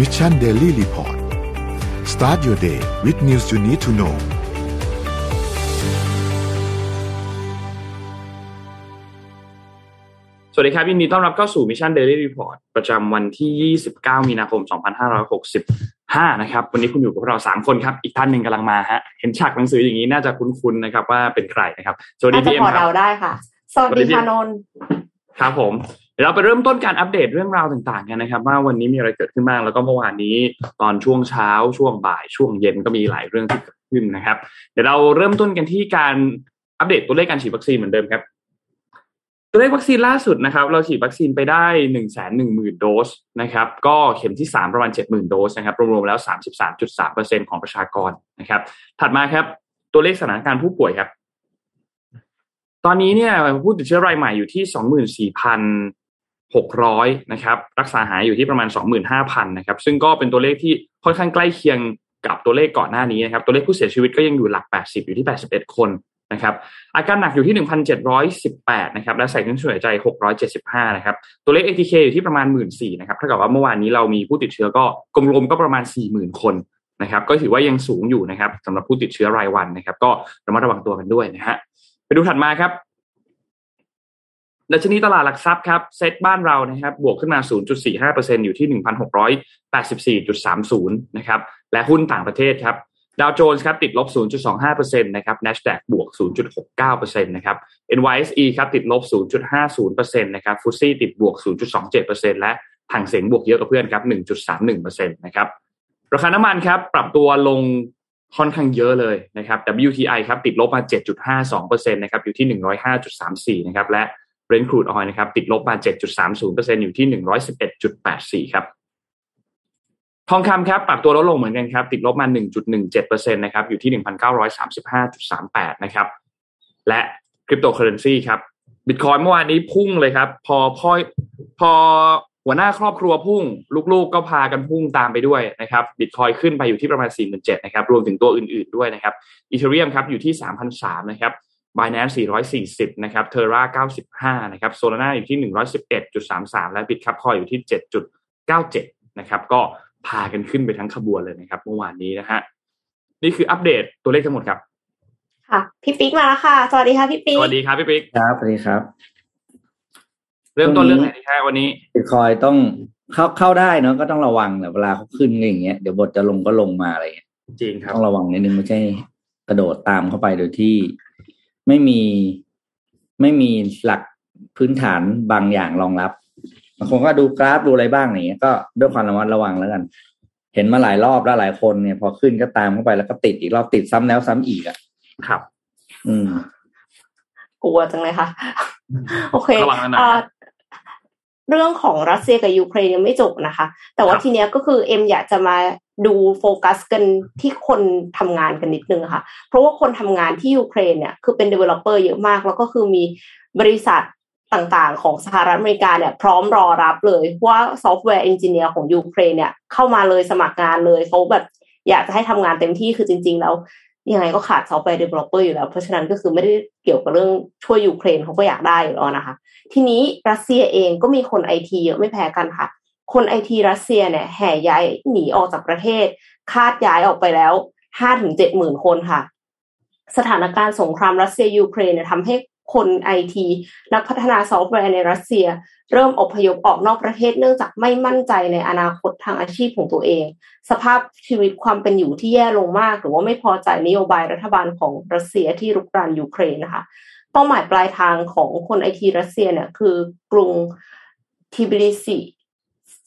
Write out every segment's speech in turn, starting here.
Mission Daily Report start your day with news you need to know สวัสดีครับยินดีต้อนรับเข้าสู่ Mission Daily Report ประจำวันที่ 29 มีนาคม 2565 นะครับ วันนี้คุณอยู่กับเรา 3 คนครับ อีกท่านหนึ่งกำลังมาฮะ เห็นฉากหนังสืออย่างนี้น่าจะคุ้นๆนะครับว่าเป็นใครนะครับ สวัสดีพี่เอ็มพอครัเดาได้ค่ะ สวัสดีค่ะนนท์ครับผม เราไปเริ่มต้นการอัปเดตเรื่องราวต่างๆกันนะครับว่าวันนี้มีอะไรเกิดขึ้นบ้างแล้วก็เมื่อวานนี้ตอนช่วงเช้าช่วงบ่ายช่วงเย็นก็มีหลายเรื่องที่เกิดขึ้นนะครับ เดี๋ยวเราเริ่มต้นกันที่การอัปเดตตัวเลขการฉีดวัคซีนเหมือนเดิมครับ ตัวเลขวัคซีนล่าสุดนะครับ เราฉีดวัคซีนไปได้หนึ่งแสนหนึ่งหมื่นโดสนะครับ ก็เข็มที่สามประมาณเจ็ดหมื่นโดสนะครับรวมๆแล้วสามสิบสามจุดสามเปอร์เซ็นของประชากรนะครับ ถัดมาครับ ตัวเลขสถานการณ์ผู้ป่วยครับ ตอนนี้เนี่ยผู้ติดเชื้อรายใหม่อยู่ที่สองหมื่นสี่พัน หกร้อยนะครับรักษาหายอยู่ที่ประมาณสองหมื่นห้าพันนะครับซึ่งก็เป็นตัวเลขที่ค่อนข้างใกล้เคียงกับตัวเลขก่อนหน้านี้นะครับตัวเลขผู้เสียชีวิตก็ยังอยู่หลักแปดสิบอยู่ที่แปดสิบเอ็ดคนนะครับอาการหนักอยู่ที่ 1,718นะครับและใส่เครื่องช่วยหายใจ 675นะครับตัวเลข ATK อยู่ที่ประมาณ 14,000นะครับเท่ากับว่าเมื่อวานนี้เรามีผู้ติดเชื้อก็กลมๆก็ประมาณ 40,000 คนนะครับก็ถือว่ายังสูงอยู่นะครับสำหรับผู้ติดเชื้อรายวันนะครับก็ระมัดระวังตัวกันด้วยนะฮะไปดูถัดมาครับ ดัชนีตลาดหลักทรัพย์ครับเซ็ตบ้านเรานะครับบวกขึ้นมา 0.45%อยู่ที่ 1,684.30 นะครับและหุ้นต่างประเทศครับดาวโจนส์ครับติดลบ 0.25%นะครับ NASDAQ บวก 0.69%นะครับ NYSE ครับติดลบ 0.50%นะครับฟุตซี่ติดบวก 0.27%และถังเสียงบวกเยอะกับเพื่อนครับ 1.31%นะครับราคาน้ำมันครับปรับตัวลงค่อนข้างเยอะเลยนะครับ WTI ครับติดลบมา 7.52%นะครับอยู่ที่ 105.34 นะครับและ Brent crude oil นะครับติดลบมา 7.30%อยู่ที่ 111.84 ครับทองคำครับปรับตัวลดลงเหมือนกันครับติดลบมา 1.17%นะครับอยู่ที่ 1,935.38 นะครับและคริปโตเคอเรนซีครับบิตคอยเมื่อวานนี้พุ่งเลยครับ พอพอพอหัวหน้าครอบครัวพุ่ง ลูกๆก็พากันพุ่งตามไปด้วยนะครับบิตคอยขึ้นไปอยู่ที่ประมาณ 47,000นะครับรวมถึงตัวอื่นๆด้วยนะครับอีเทเรียมครับอยู่ที่ 3,003นะครับ Binance 440 นะครับ Terra 95 นะครับ Solana อยู่ที่ 111.33 และ Bitcoin อยู่ที่ 7.97 นะครับ ก็พากันขึ้นไปทั้งขบวนเลยนะครับ เมื่อวานนี้นะฮะ นี่คืออัปเดตตัวเลขทั้งหมดครับ ค่ะ พี่ปิ๊กมาแล้วค่ะ สวัสดีค่ะพี่ปิ๊สกวัสดีครับพี่ปิ๊ก ครับ สวัสดีครับ เริ่มต้นเรื่องไหนดีครับวันนี้บิตคอยต้องเข้าเข้าได้เนาะก็ต้องระวังแหละเวลาเขาขึ้นก็อย่างเงี้ย เดี๋ยวบทจะลงก็ลงมาอะไรเงี้ย จริงครับ ต้องระวังนิดนึงไม่ใช่กระโดดตามเข้าไปโดยที่ ไม่มีไม่มีหลักพื้นฐานบางอย่างรองรับบางคนก็ดูกราฟดูอะไรบ้างอย่างเงี้ยก็ด้วยความระมัดระวังแล้วกัน เห็นมาหลายรอบแล้วหลายคนเนี่ย พอขึ้นก็ตามเข้าไปแล้วก็ติดอีกรอบติดซ้ำแล้วซ้ำอีกอะครับ อืมกลัวจังเลยค่ะ โอเคระวังนะอ่าเรื่องของรัสเซียกับยูเครนยังไม่จบนะคะ แต่ว่าครับทีเนี้ยก็คือเอ็มอยากจะมา ดูโฟกัสกันที่คนทำงานกันนิดนึงค่ะ เพราะว่าคนทำงานที่ยูเครนเนี่ยคือเป็น developer เยอะมาก แล้วก็คือมีบริษัทต่างๆ ของสหรัฐอเมริกาเนี่ยพร้อมรอรับเลยว่า software engineer ของยูเครนเนี่ยเข้ามาเลยสมัครงานเลยเขาแบบอยากจะให้ทำงานเต็มที่คือจริง ๆ แล้วยังไงก็ขาดซอฟต์แวร์ developer อยู่แล้ว เพราะฉะนั้นก็คือไม่ได้เกี่ยวกับเรื่องช่วยยูเครนเขาก็อยากได้อยู่แล้วนะคะ ทีนี้รัสเซียเองก็มีคนไอทีเยอะไม่แพ้กันค่ะ คนไอทีรัสเซียเนี่ยแห่ย้ายหนีออกจากประเทศ คาดย้ายออกไปแล้วห้าถึงเจ็ดหมื่นคนค่ะ สถานการณ์สงครามรัสเซียยูเครนเนี่ยทำให้คนไอทีนักพัฒนาซอฟต์แวร์ในรัสเซีย เริ่มอพยพออกนอกประเทศเนื่องจากไม่มั่นใจในอนาคตทางอาชีพของตัวเอง สภาพชีวิตความเป็นอยู่ที่แย่ลงมาก หรือว่าไม่พอใจนโยบายรัฐบาลของรัสเซียที่รุกรานยูเครนนะคะเป้าหมายปลายทางของคนไอทีรัสเซียเนี่ยคือกรุงทบิลิซี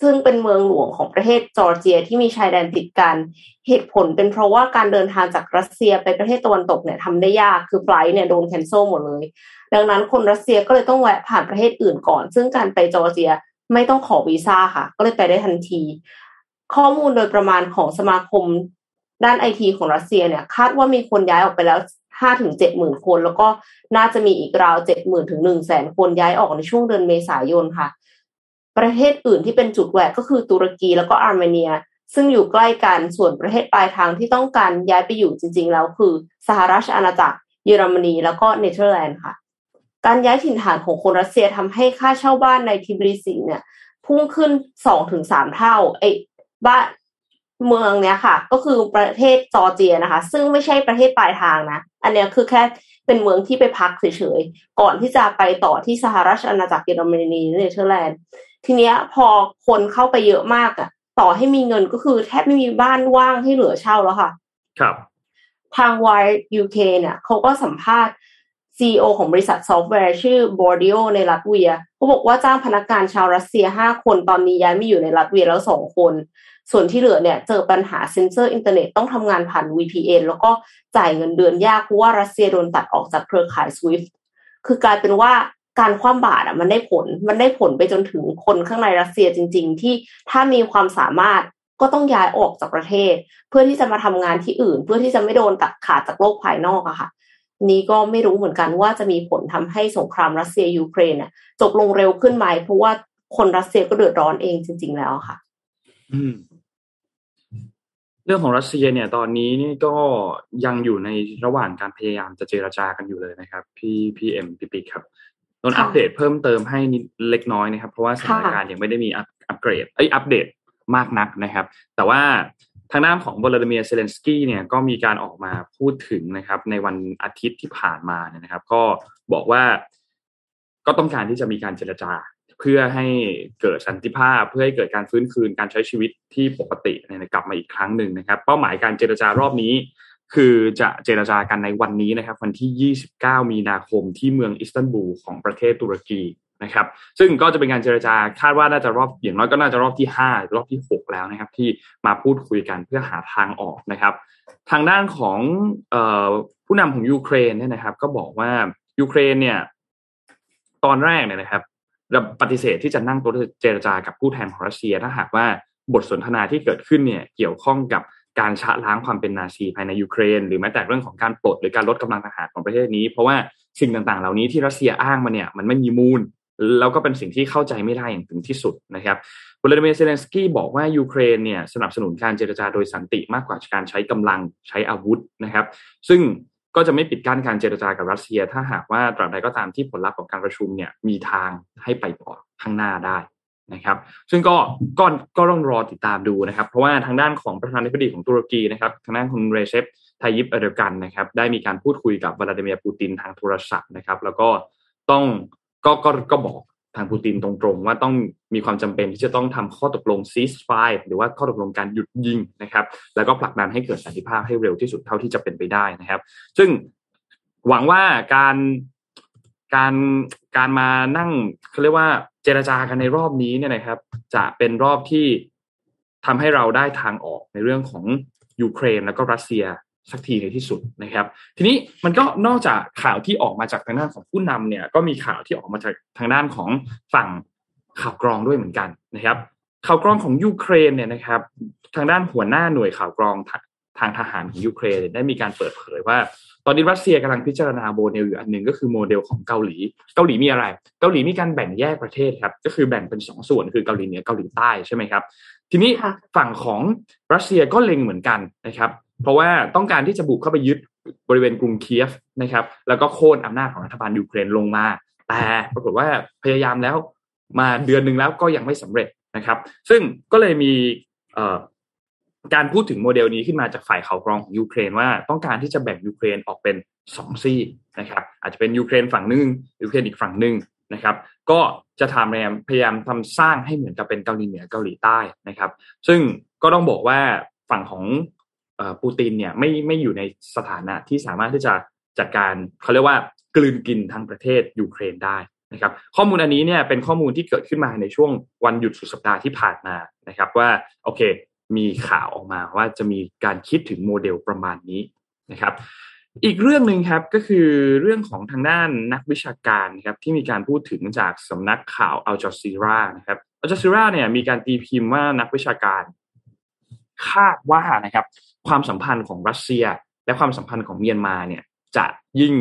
ซึ่งเป็นเมืองหลวงของประเทศจอร์เจียที่มีชายแดนติดกัน เหตุผลเป็นเพราะว่าการเดินทางจากรัสเซียไปประเทศตะวันตกเนี่ยทำได้ยากคือ flight เนี่ยโดน cancel หมดเลย ดังนั้นคนรัสเซียก็เลยต้องแวะผ่านประเทศอื่นก่อน ซึ่งการไปจอร์เจียไม่ต้องขอวีซ่าค่ะ ก็เลยไปได้ทันที ข้อมูลโดยประมาณของสมาคมด้านไอทีของรัสเซียเนี่ย คาดว่ามีคนย้ายออกไปแล้วห้าถึงเจ็ดหมื่นคน แล้วก็น่าจะมีอีกราวเจ็ดหมื่นถึงหนึ่งแสนคนย้ายออกในช่วงเดือนเมษายนค่ะ ประเทศอื่นที่เป็นจุดแวะก็คือตุรกีแล้วก็อาร์เมเนีย ซึ่งอยู่ใกล้กันส่วนประเทศปลายทางที่ต้องการย้ายไปอยู่จริง ๆ แล้วคือสหราชอาณาจักร เยอรมนีแล้วก็เนเธอร์แลนด์ค่ะ การย้ายถิ่นฐานของคนรัสเซียทำให้ค่าเช่าบ้านในทบิลิซีเนี่ยพุ่งขึ้นสองถึงสามเท่าไอ้บ้านเมืองเนี้ยค่ะ ก็คือประเทศจอร์เจียนะคะ ซึ่งไม่ใช่ประเทศปลายทางนะ อันเนี้ยคือแค่เป็นเมืองที่ไปพักเฉยๆ ก่อนที่จะไปต่อที่สหราชอาณาจักรเยอรมนีเนเธอร์แลนด์ ทีเนี้ยพอคนเข้าไปเยอะมากอะต่อให้มีเงินก็คือแทบไม่มีบ้านว่างให้เหลือเช่าแล้วค่ะ ครับทาง Wired UK เนี่ยเขาก็สัมภาษณ์ CEO ของบริษัทซอฟต์แวร์ชื่อ b o r d i o ในรัสเวียเขาบอกว่าจ้างพนักงานชาวรัสเซีย5คนตอนนี้ย้ายมาอยู่ในลัตเวียแล้ว2คน ส่วนที่เหลือเนี่ยเจอปัญหาเซ็นเซอร์อินเทอร์เน็ตต้องทำงานผ่าน VPN แล้วก็จ่ายเงินเดือนยากเพราะว่ารัสเซียโดนตัดออกจากเครือข่าย SWIFT คือกลายเป็นว่า การคว่ำบาตรอะมันได้ผลมันได้ผลไปจนถึงคนข้างในรัสเซียจริง ๆ ที่ถ้ามีความสามารถก็ต้องย้ายออกจากประเทศ เพื่อที่จะมาทำงานที่อื่น เพื่อที่จะไม่โดนตัดขาดจากโลกภายนอกอะค่ะ นี้ก็ไม่รู้เหมือนกันว่าจะมีผลทำให้สงครามรัสเซียยูเครนจบลงเร็วขึ้นไหมเพราะว่าคนรัสเซียก็เดือดร้อนเองจริง ๆ แล้วค่ะ อืมเรื่องของรัสเซียเนี่ยตอนนี้นี่ก็ยังอยู่ในระหว่างการพยายามจะเจรจากันอยู่เลยนะครับ พี่พีเอ็มพี่ปิ๊กครับ นนค่ะอัปเดตเพิ่มเติมให้นิดเล็กน้อยนะครับ เพราะว่าสถานการณ์ยังไม่ได้มีอัปอัปเกรดเอ้ยอัปเดตมากนักนะครับ แต่ว่าทางด้านของวลาดิเมียร์เซเลนสกี้เนี่ยก็มีการออกมาพูดถึงนะครับ ในวันอาทิตย์ที่ผ่านมาเนี่ยนะครับ ก็บอกว่าก็ต้องการที่จะมีการเจรจา เพื่อให้เกิดสันติภาพ เพื่อให้เกิดการฟื้นคืนการใช้ชีวิตที่ปกติเนี่ยกลับมาอีกครั้งหนึ่งนะครับ เป้าหมายการเจรจารอบนี้ คือจะเจรจากันในวันนี้นะครับ วันที่ 29 มีนาคมที่เมืองอิสตันบูลของประเทศตุรกีนะครับ ซึ่งก็จะเป็นการเจรจาคาดว่าน่าจะรอบอย่างน้อยก็น่าจะรอบที่5หรือรอบที่ 6 แล้วนะครับ ที่มาพูดคุยกันเพื่อหาทางออกนะครับ ทางด้านของออผู้นำของยูเครนเนี่ยนะครับ ก็บอกว่ายูเครนเนี่ย ตอนแรกเนี่ยนะครับปฏิเสธที่จะนั่งโต๊ะเจรจากับผู้แทนของรัสเซียถ้าหากว่าบทสนทนาที่เกิดขึ้นเนี่ย เกี่ยวข้องกับ การชะล้างความเป็นนาซีภายในยูเครน หรือแม้แต่เรื่องของการปลดหรือการลดกำลังทหารของประเทศนี้ เพราะว่าสิ่งต่างๆ เหล่านี้ที่รัสเซียอ้างมาเนี่ยมันไม่มีมูล แล้วก็เป็นสิ่งที่เข้าใจไม่ได้อย่างถึงที่สุดนะครับวลาดิเมียร์เซเลนสกี้บอกว่ายูเครนเนี่ยสนับสนุนการเจรจาโดยสันติมากกว่าการใช้กำลังใช้อาวุธนะครับ ซึ่งก็จะไม่ปิดกั้นการเจรจากับรัสเซีย ถ้าหากว่าตราบใดก็ตามที่ผลลัพธ์ของการประชุมเนี่ยมีทางให้ไปต่อข้างหน้าได้ นะครับ ซึ่งก็ก็ก็ต้องรอติดตามดูนะครับ เพราะว่าทางด้านของประธานาธิบดีของตุรกีนะครับทางด้านคุณเรเซปทยิปเอเดกันนะครับ ได้มีการพูดคุยกับวลาดิเมียร์ปูตินทางโทรศัพท์นะครับ แล้วก็ต้องก็ก็ก็บอกทางปูตินตรงๆ ว่าต้องมีความจำเป็นที่จะต้องทำข้อตกลง ceasefire หรือว่าข้อตกลงการหยุดยิงนะครับ แล้วก็ผลักดันให้เกิดสันติภาพให้เร็วที่สุดเท่าที่จะเป็นไปได้นะครับ ซึ่งหวังว่าการ การการมานั่งเขาเรียกว่าเจรจากันในรอบนี้เนี่ยนะครับ จะเป็นรอบที่ทำให้เราได้ทางออกในเรื่องของยูเครนแล้วก็รัสเซียสักทีในที่สุดนะครับ ทีนี้มันก็นอกจากข่าวที่ออกมาจากทางด้านของผู้นำเนี่ย ก็มีข่าวที่ออกมาจากทางด้านของฝั่งข่าวกรองด้วยเหมือนกันนะครับ ข่าวกรองของยูเครนเนี่ยนะครับ ทางด้านหัวหน้าหน่วยข่าวกรองทางทหารของยูเครนได้มีการเปิดเผยว่า ตอนนี้รัสเซียกำลังพิจารณาโมเดลอยู่อันหนึ่งก็คือโมเดลของเกาหลี เกาหลีมีอะไร เกาหลีมีการแบ่งแยกประเทศครับก็คือแบ่งเป็นสองส่วนคือเกาหลีเหนือเกาหลีใต้ใช่ไหมครับทีนี้ฝั่งของรัสเซียก็เล็งเหมือนกันนะครับเพราะว่าต้องการที่จะบุกเข้าไปยึดบริเวณกรุงเคียฟนะครับแล้วก็โค่นอำนาจของรัฐบาลยูเครนลงมา แต่ปรากฏว่าพยายามแล้วมาเดือนหนึ่งแล้วก็ยังไม่สำเร็จนะครับ ซึ่งก็เลยมี การพูดถึงโมเดลนี้ขึ้นมาจากฝ่ายข่าวกรองของยูเครนว่าต้องการที่จะแบ่งยูเครนออกเป็นสองซีกนะครับอาจจะเป็นยูเครนฝั่งหนึ่งยูเครนอีกฝั่งหนึ่งนะครับก็จะทำพยายามพยายามทำสร้างให้เหมือนกับเป็นเกาหลีเหนือเกาหลีใต้นะครับ ซึ่งก็ต้องบอกว่าฝั่งของปูตินเนี่ยไม่ไม่อยู่ในสถานะที่สามารถที่จะจัดการเขาเรียกว่ากลืนกินทั้งประเทศยูเครนได้นะครับข้อมูลอันนี้เนี่ยเป็นข้อมูลที่เกิดขึ้นมาในช่วงวันหยุดสุดสัปดาห์ที่ผ่านมานะครับว่าโอเค มีข่าวออกมาว่าจะมีการคิดถึงโมเดลประมาณนี้นะครับ อีกเรื่องหนึ่งครับก็คือเรื่องของทางด้านนักวิชาการนะครับที่มีการพูดถึงจากสำนักข่าวอัลจ z ซีรานะครับอัลจ z ซีราเนี่ยมีการตีพิมพ์ว่านักวิชาการ คาดว่านะครับความสัมพันธ์ของรัสเซีย และความสัมพันธ์ของเมียนมาเนี่ยจะยิ่ง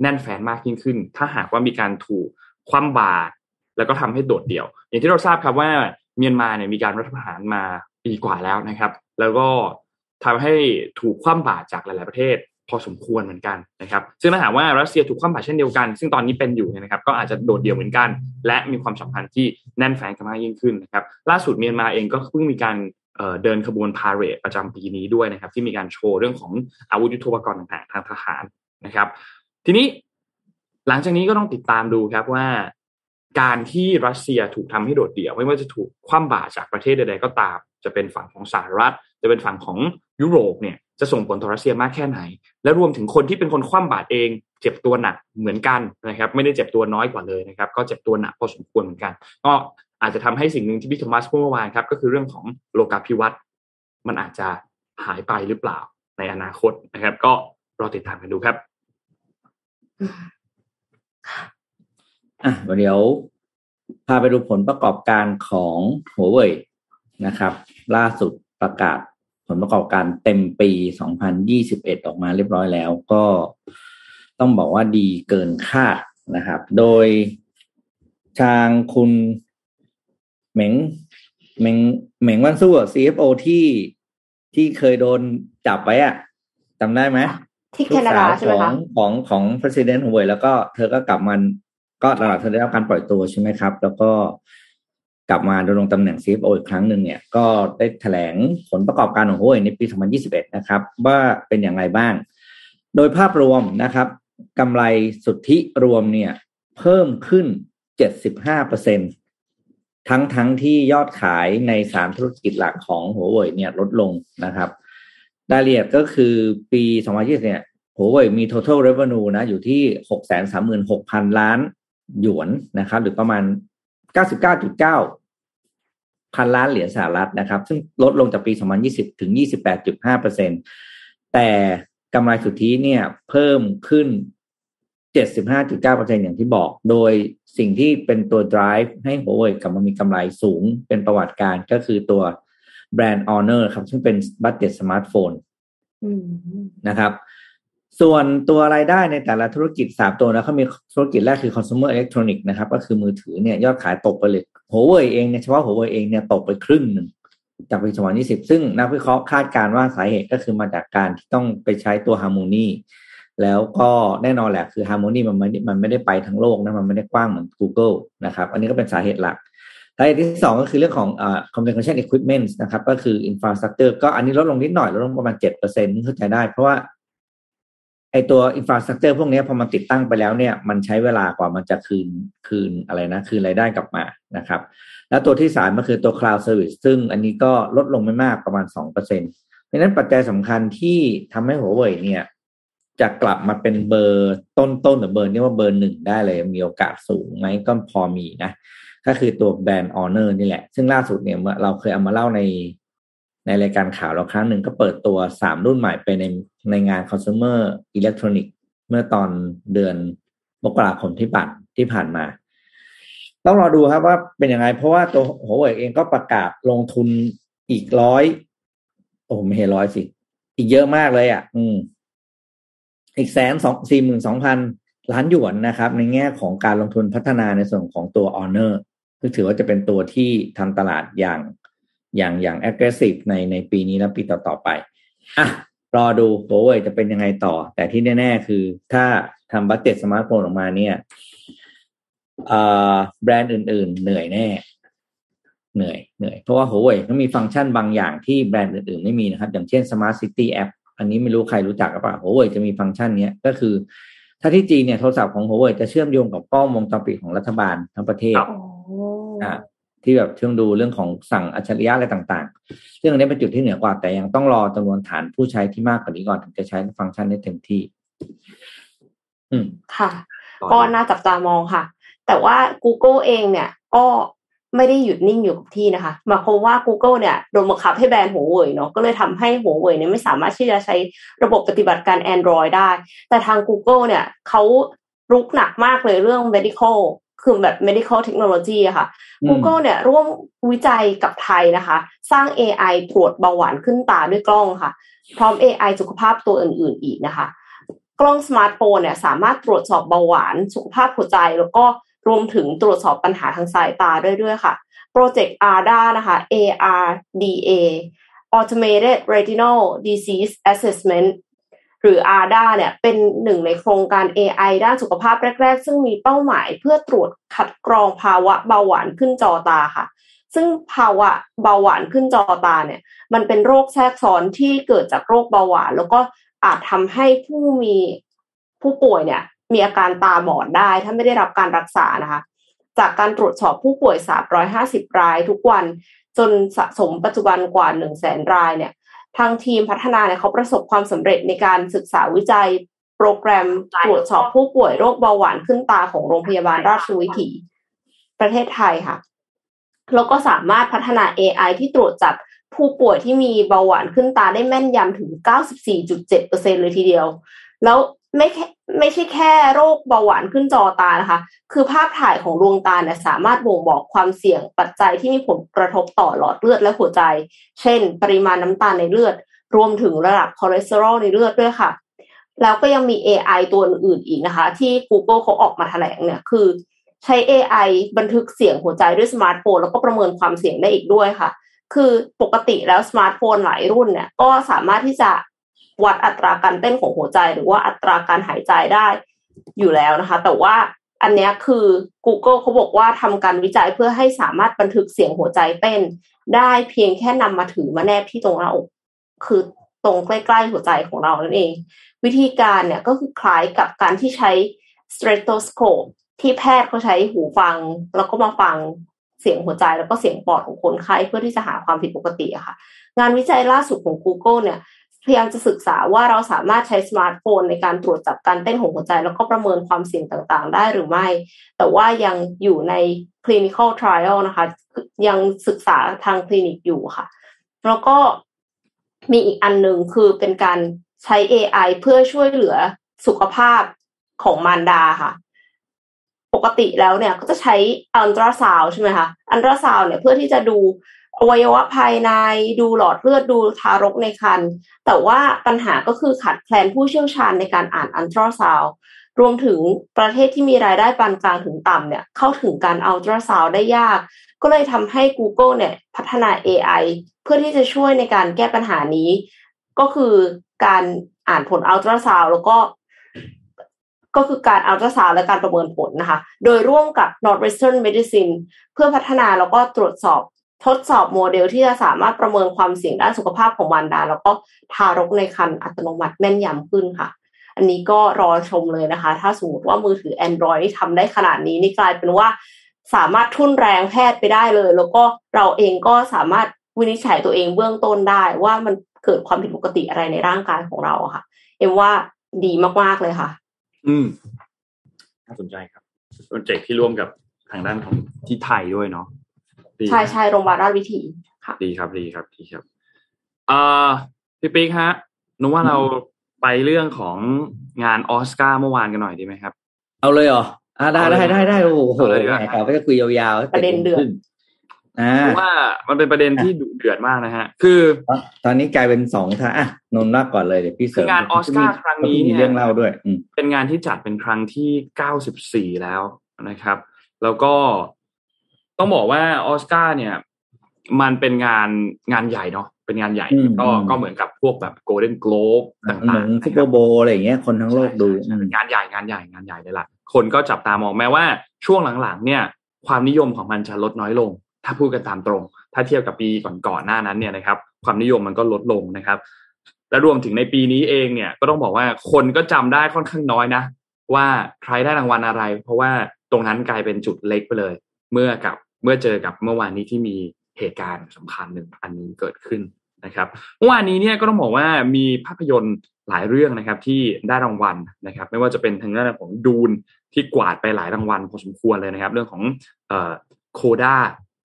แน่นแฟนมากยิ่งขึ้น ถ้าหากว่ามีการถูกคว่ำบาตรแล้วก็ทำให้โดดเดี่ยว อย่างที่เราทราบครับว่าเมียนมาเนี่ยมีการรัฐประหารมา ปีกว่าแล้วนะครับ แล้วก็ทำให้ถูกคว่ำบาตรจากหลาย ๆ ประเทศ พอสมควรเหมือนกันนะครับ ซึ่งถ้าหากว่ารัสเซียถูกคว่ำบาตรเช่นเดียวกัน ซึ่งตอนนี้เป็นอยู่นะครับ ก็อาจจะโดดเดี่ยวเหมือนกัน และมีความสัมพันธ์ที่แน่นแฟ้นกันมากยิ่งขึ้นนะครับ ล่าสุดเมียนมาเองก็เพิ่งมีการเดินขบวนพาเหรดประจำปีนี้ด้วยนะครับ ที่มีการโชว์เรื่องของอาวุธยุทโธปกรณ์ต่าง ๆ ทางทหารนะครับ ทีนี้หลังจากนี้ก็ต้องติดตามดูครับว่าการที่รัสเซียถูกทำให้โดดเดี่ยว ไม่ว่าจะถูกคว่ำบาตรจากประเทศใดๆก็ตาม จะเป็นฝั่งของสหรัฐ จะเป็นฝั่งของยุโรปเนี่ยจะส่งผลต่อรัสเซียมากแค่ไหน และรวมถึงคนที่เป็นคนคว่ำบาตรเองเจ็บตัวหนักเหมือนกันนะครับ ไม่ได้เจ็บตัวน้อยกว่าเลยนะครับ ก็เจ็บตัวหนักพอสมควรเหมือนกัน ก็อาจจะทำให้สิ่งหนึ่งที่พี่โทมัสพูดเมื่อวานครับ ก็คือเรื่องของโลกาภิวัตน์มันอาจจะหายไปหรือเปล่าในอนาคตนะครับ ก็รอติดตามกันดูครับอะเดี๋ยวพาไปดูผลประกอบการของหัวเว่ย นะครับ ล่าสุดประกาศผลประกอบการเต็มปี 2021 ออกมาเรียบร้อยแล้ว ก็ต้องบอกว่าดีเกินคาดนะครับ โดยทางคุณเหม็งเหม็งเหม็งวันสู้ CFO ที่ที่เคยโดนจับไว้อะจำได้ไหมที่แคนาดาใช่ไหมขอคะงของของ president ของเวยแล้วก็เธอก็กลับมันก็หลังๆเธอได้รับการปล่อยตัวใช่ไหมครับ แล้วก็ กลับมาดำรงตำแหน่ง CFO อีกครั้งหนึ่งเนี่ยก็ได้แถลงผลประกอบการของโฮเวยในปี 2021 นะครับว่าเป็นอย่างไรบ้าง โดยภาพรวมนะครับกำไรสุทธิรวมเนี่ยเพิ่มขึ้น 75เปอร์เซ็นทั้งทั้งที่ยอดขายในสามธุรกิจหลักของหัวเว่ยเนี่ยลดลงนะครับรายละเอียดก็คือปี 2020 เนี่ยหัวเว่ยมี total revenue นะอยู่ที่ 636,000 ล้านหยวนนะครับ หรือประมาณ 99.9 พันล้านเหรียญสหรัฐนะครับ ซึ่งลดลงจากปี 2020 ถึง 28.5%แต่กำไรสุทธิเนี่ยเพิ่มขึ้น 75.9%อย่างที่บอก โดยสิ่งที่เป็นตัว drive ให้ Huawei กลับมามีกำไรสูงเป็นประวัติการก็คือตัวแบรนด์ Honor ครับ ซึ่งเป็น budget smartphone นะครับส่วนตัวรายได้ในแต่ละธุรกิจสามตัวนะเขามีธุรกิจแรกคือ consumer electronic นะครับ ก็คือมือถือเนี่ยยอดขายตกไปเลย Huawei เองเนี่ยเฉพาะ Huawei เองเนี่ยตกไปครึ่งหนึ่งจากปี2020ซึ่งนักวิเคราะห์คาดการณ์ว่าสาเหตุก็คือมาจากการที่ต้องไปใช้ตัว Harmony แล้วก็แน่นอนแหละคือ Harmony มันไม่ได้มันไม่ได้ไปทั้งโลกนะมันไม่ได้กว้างเหมือน Google นะครับ อันนี้ก็เป็นสาเหตุหลักสาเหตุที่สองก็คือเรื่องของอ่า communication equipment นะครับ ก็คือ infrastructure ก็อันนี้ลดลงนิดหน่อยลดลงประมาณเจ็ดเปอร์เซ็นต์เข้าใจได้ เพราะว่า ไอตัว infrastructure พวกนี้พอมันติดตั้งไปแล้วเนี่ยมันใช้เวลากว่ามันจะคืนคืนอะไรนะ คืนรายได้กลับมานะครับ แล้วตัวที่สามก็คือตัว cloud service ซึ่งอันนี้ก็ลดลงไม่มากประมาณสองเปอร์เซ็นต์ดังนั้นปัจจัยสำคัญที่ทำให้หัวเว่ยเนี่ย จะกลับมาเป็นเบอร์ต้นๆหรือเบอร์นี่ว่าเบอร์หนึ่งได้เลย มีโอกาสสูงไหมก็พอมีนะ ก็คือตัวแบรนด์ Honor นี่แหละ ซึ่งล่าสุดเนี่ยเราเคยเอามาเล่าใน ในรายการข่าวเราครั้งหนึ่งก็เปิดตัวสามรุ่นใหม่ไปในในงาน consumer electronic เมื่อตอนเดือนมกราคมที่ผ่านที่ผ่านมา ต้องรอดูครับว่าเป็นยังไง เพราะว่าตัวหัวเว่ยเองก็ประกาศลงทุนอีกร้อยโอ้ไม่ใช่ร้อยสิ อีกเยอะมากเลยอะ อืม อีกแสนสองสี่หมื่นสองพันล้านหยวนนะครับ ในแง่ของการลงทุนพัฒนาในส่วนของตัว Honor ก็ถือว่าจะเป็นตัวที่ทำตลาดอย่าง อย่างอย่าง aggressive ในในปีนี้และปีต่อๆไปอะรอดูโ u เว่ยจะเป็นยังไงต่อ แต่ที่แน่ ๆ คือถ้าทำ budget smartphone ออกมาเนี่ยแบรนด์อื่น ๆ เหนื่อยแน่ เหนื่อยเหนื่อยเพราะว่า Huawei เขามีฟังก์ชันบางอย่างที่แบรนด์อื่น ๆ ไม่มีนะครับ อย่างเช่น Smart City App อันนี้ไม่รู้ใครรู้จักหรือเปล่า Huawei จะมีฟังก์ชันนี้ก็คือ ถ้าที่จีนเนี่ยโทรศัพท์ของ Huawei จะเชื่อมโยงกับกล้องวงจรปิดของรัฐบาลทั้งประเทศครับโอ้อ่า ที่แบบเชื่อมดูเรื่องของสั่งอัจฉริยะอะไรต่างๆซึ่งอันนี้เป็นจุดที่เหนือกว่า แต่ยังต้องรอจำนวนฐานผู้ใช้ที่มากกว่านี้ก่อนถึงจะใช้ฟังก์ชันได้เต็มที่ อืมค่ะ ก็น่าจับตามองค่ะ แต่ว่า Google เองเนี่ย ก็ไม่ได้หยุดนิ่งอยู่กับที่นะคะหมายความว่า Google เนี่ยโดนบังคับให้แบนหัวเว่ยเนาะก็เลยทำให้หัวเว่ยเนี่ยไม่สามารถที่จะใช้ระบบปฏิบัติการ Android ได้ แต่ทาง Google เนี่ยเขารุกหนักมากเลยเรื่อง medical คือแบบ medical technology อะค่ะอืม Google เนี่ยร่วมวิจัยกับไทยนะคะ สร้าง AI ตรวจเบาหวานขึ้นตาด้วยกล้องค่ะ พร้อม AI สุขภาพตัวอื่น ๆ อีกนะคะ กล้องสมาร์ทโฟนเนี่ยสามารถตรวจสอบเบาหวาน สุขภาพหัวใจ แล้วก็รวมถึงตรวจสอบปัญหาทางสายตาด้วยด้วยค่ะโปรเจกต์ ARDA นะคะ ARDA Automated Retinal Disease Assessment หรือ ARDA เนี่ยเป็นหนึ่งในโครงการ AI ด้านสุขภาพแรก ๆ ซึ่งมีเป้าหมายเพื่อตรวจคัดกรองภาวะเบาหวานขึ้นจอตาค่ะ ซึ่งภาวะเบาหวานขึ้นจอตาเนี่ย มันเป็นโรคแทรกซ้อนที่เกิดจากโรคเบาหวาน แล้วก็อาจทำให้ผู้มีผู้ป่วยเนี่ย มีอาการตาบอดได้ ถ้าไม่ได้รับการรักษานะคะ จากการตรวจสอบผู้ป่วย 350 รายทุกวัน จนสะสมปัจจุบันกว่า 1 0 0 0 0แสนรายเนี่ย ทางทีมพัฒนาเนี่ยเขาประสบความสำเร็จในการศึกษาวิจัยโปรแกรมตรวจสอบผู้ป่วยโรคเบาหวานขึ้นตาของโรงพยาบาลราชวิถี ประเทศไทยค่ะ แล้วก็สามารถพัฒนา AI ที่ตรวจจับผู้ป่วยที่มีเบาหวานขึ้นตาได้แม่นยำถึง 94.7%เลยทีเดียว แล้ว ไม่แค่ไม่ใช่แค่โรคเบาหวานขึ้นจอตานะคะ คือภาพถ่ายของดวงตาเนี่ยสามารถบ่งบอกความเสี่ยงปัจจัยที่มีผลกระทบต่อหลอดเลือดและหัวใจ เช่น ปริมาณน้ำตาลในเลือด รวมถึงระดับคอเลสเตอรอลในเลือดด้วยค่ะ แล้วก็ยังมี AI ตัวอื่นอีกนะคะ ที่ Google เขาออกมาแถลงเนี่ยคือ ใช้ AI บันทึกเสียงหัวใจด้วยสมาร์ทโฟนแล้วก็ประเมินความเสี่ยงได้อีกด้วยค่ะ คือปกติแล้วสมาร์ทโฟนหลายรุ่นเนี่ยก็สามารถที่จะ วัดอัตราการเต้นของหัวใจ หรือว่าอัตราการหายใจได้อยู่แล้วนะคะ แต่ว่าอันนี้คือ Google เขาบอกว่าทำการวิจัยเพื่อให้สามารถบันทึกเสียงหัวใจเต้น ได้เพียงแค่นำมาถือมาแนบที่ตรงหน้าอกคือตรงใกล้ๆหัวใจของเรานั่นเอง วิธีการเนี่ยก็คือคล้ายกับการที่ใช้ stethoscope ที่แพทย์เขาใช้หูฟัง แล้วก็มาฟังเสียงหัวใจแล้วก็เสียงปอดของคนไข้เพื่อที่จะหาความผิดปกติอะค่ะ งานวิจัยล่าสุดของ Google เนี่ย พยายามจะศึกษาว่าเราสามารถใช้สมาร์ทโฟนในการตรวจจับการเต้นของหัวใจ แล้วก็ประเมินความเสี่ยงต่างๆ ได้หรือไม่ แต่ว่ายังอยู่ใน clinical trial นะคะ ยังศึกษาทางคลินิกอยู่ค่ะ แล้วก็มีอีกอันหนึ่งคือเป็นการใช้ AI เพื่อช่วยเหลือสุขภาพของมารดาค่ะ ปกติแล้วเนี่ยก็จะใช้อัลตราซาวด์ใช่ไหมคะอัลตราซาวด์เนี่ยเพื่อที่จะดู อวัยวะภายในดูหลอดเลือดดูทารกในครรภ์แต่ว่าปัญหาก็คือขาดแคลนผู้เชี่ยวชาญในการอ่านอัลตราซาวรวมถึงประเทศที่มีรายได้ปานกลางถึงต่ำเนี่ยเข้าถึงการอัลตราซาวได้ยาก ก็เลยทำให้ Google เนี่ยพัฒนา AI เพื่อที่จะช่วยในการแก้ปัญหานี้ ก็คือการอ่านผลอัลตราซาวแล้วก็ก็คือการอัลตราซาวและการประเมินผลนะคะ โดยร่วมกับ Northwestern Medicine เพื่อพัฒนาแล้วก็ตรวจสอบ ทดสอบโมเดลที่จะสามารถประเมินความเสี่ยงด้านสุขภาพของมารดา แล้วก็ทารกในครรภ์อัตโนมัติแม่นยำขึ้นค่ะ อันนี้ก็รอชมเลยนะคะ ถ้าสมมติว่ามือถือ Android ทำได้ขนาดนี้นี่กลายเป็นว่าสามารถทุ่นแรงแพทย์ไปได้เลย แล้วก็เราเองก็สามารถวินิจฉัยตัวเองเบื้องต้นได้ ว่ามันเกิดความผิดปกติอะไรในร่างกายของเราค่ะ เอ็มว่าดีมากๆเลยค่ะ อืมน่าสนใจครับโปรเจกต์ที่ร่วมกับทางด้านของที่ไทยด้วยเนาะ ใช่ใช่โรงพยาบาลราชวิถีค่ะ ดีครับดีครับดีครับเอ่อพี่ปิ๊กฮะนึกว่าเราไปเรื่องของงานออสการ์เมื่อวานกันหน่อยดีไหมครับ เอาเลยเหรออ่าได้ได้ได้ได้โอ้โหเอาเลยดีกว่าแหมกล่าวก็จะคุยยาวๆประเด็นเดือดอ่าเพราะว่ามันเป็นประเด็นที่ดุเดือดมากนะฮะ คือ ตอนนี้กลายเป็นสองทางอะนนท์รับก่อนเลยเดี๋ยวพี่เสริมงานออสการ์ครั้งนี้เนี่ยมีเรื่องเล่าด้วยอืมเป็นงานที่จัดเป็นครั้งที่94แล้วนะครับ แล้วก็ ต้องบอกว่าออสการ์เนี่ย มันเป็นงานงานใหญ่เนาะเป็นงานใหญ่ ก็ก็เหมือนกับพวกแบบโกลเด้นโกลบเหต่างมือนๆซุปนะเปคอรับร์โบว์อะไรอย่างเงี้ยคนทั้งโลกดูใช่ใช่งานใหญ่งานใหญ่งานใหญ่เลยล่ะคนก็จับตามองแม้ว่าช่วงหลังๆ เนี่ย ความนิยมของมันจะลดน้อยลง ถ้าพูดกันตามตรง ถ้าเทียบกับปีก่อนๆหน้านั้นเนี่ยนะครับ ความนิยมมันก็ลดลงนะครับ และรวมถึงในปีนี้เองเนี่ยก็ต้องบอกว่าคนก็จำได้ค่อนข้างน้อยนะว่าใครได้รางวัลอะไร เพราะว่าตรงนั้นกลายเป็นจุดเล็กไปเลย เมื่อกับ เมื่อเจอกับเมื่อวานนี้ที่มีเหตุการณ์สำคัญหนึ่งอันนี้เกิดขึ้นนะครับเมื่อวานนี้เนี่ยก็ต้องบอกว่ามีภาพยนตร์หลายเรื่องนะครับที่ได้รางวัลนะครับ ไม่ว่าจะเป็นทางด้านของดูนที่กวาดไปหลายรางวัลพอสมควรเลยนะครับ เรื่องของเอ่อโคด้า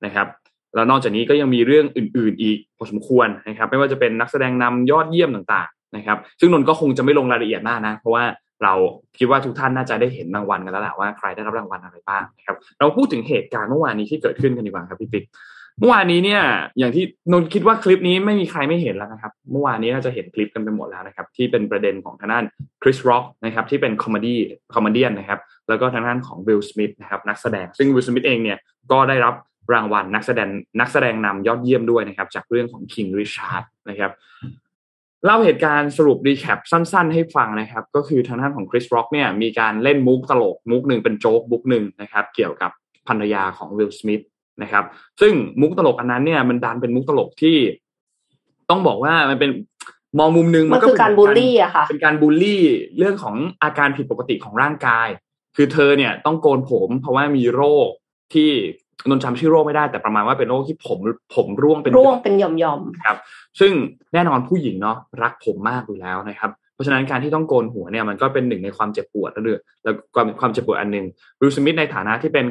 นะครับแล้วนอกจากนี้ก็ยังมีเรื่องอื่น ๆ อีกพอสมควรนะครับ ไม่ว่าจะเป็นนักแสดงนำยอดเยี่ยมต่างๆนะครับ ซึ่งนนก็คงจะไม่ลงรายละเอียดมากนะ เพราะว่า เราคิดว่าทุกท่านน่าจะได้เห็นรางวัลกันแล้วแหละว่าใครได้รับรางวัลอะไรบ้างนะครับ เราพูดถึงเหตุการณ์เมื่อวานนี้ที่เกิดขึ้นกันดีกว่าครับพี่ปิ๊กเมื่อวานนี้เนี่ย อย่างที่นนคิดว่าคลิปนี้ไม่มีใครไม่เห็นแล้วนะครับ เมื่อวานนี้น่าจะเห็นคลิปกันไปหมดแล้วนะครับ ที่เป็นประเด็นของทางด้านคริสร็อกนะครับที่เป็น comedy comedy นะครับ แล้วก็ทางด้านของวิลสมิธนะครับนักแสดง ซึ่งวิลสมิธเองเนี่ยก็ได้รับรางวัลนักแสดงนักแสดงนำยอดเยี่ยมด้วยนะครับ จากเรื่องของ King Richard นะครับ เล่าเหตุการณ์สรุป recap สั้น ๆ ให้ฟังนะครับ ก็คือทางด้านของคริสร็อกเนี่ยมีการเล่นมุกตลกมุกหนึ่งเป็นโจ๊กมุกหนึ่งนะครับ เกี่ยวกับภรรยาของวิลสมิธนะครับ ซึ่งมุกตลกอันนั้นเนี่ยมันดันเป็นมุกตลกที่ ต้องบอกว่ามันเป็นมองมุมนึงมันคือการบูลลี่อะค่ะเป็นการบูลลี่เรื่องของอาการผิดปกติของร่างกาย คือเธอเนี่ยต้องโกนผมเพราะว่ามีโรคที่ นนจำชื่อโรคไม่ได้แต่ประมาณว่าเป็นโรคที่ผมผมร่วงเป็นร่วงเป็นหย่อมครับ ซึ่งแน่นอนผู้หญิงเนาะรักผมมากอยู่แล้วนะครับ เพราะฉะนั้นการที่ต้องโกนหัวเนี่ยมันก็เป็นหนึ่งในความเจ็บปวดแล้วด้วยแล้วความความเจ็บปวดอันหนึ่งวิลสมิธในฐานะที่เป็น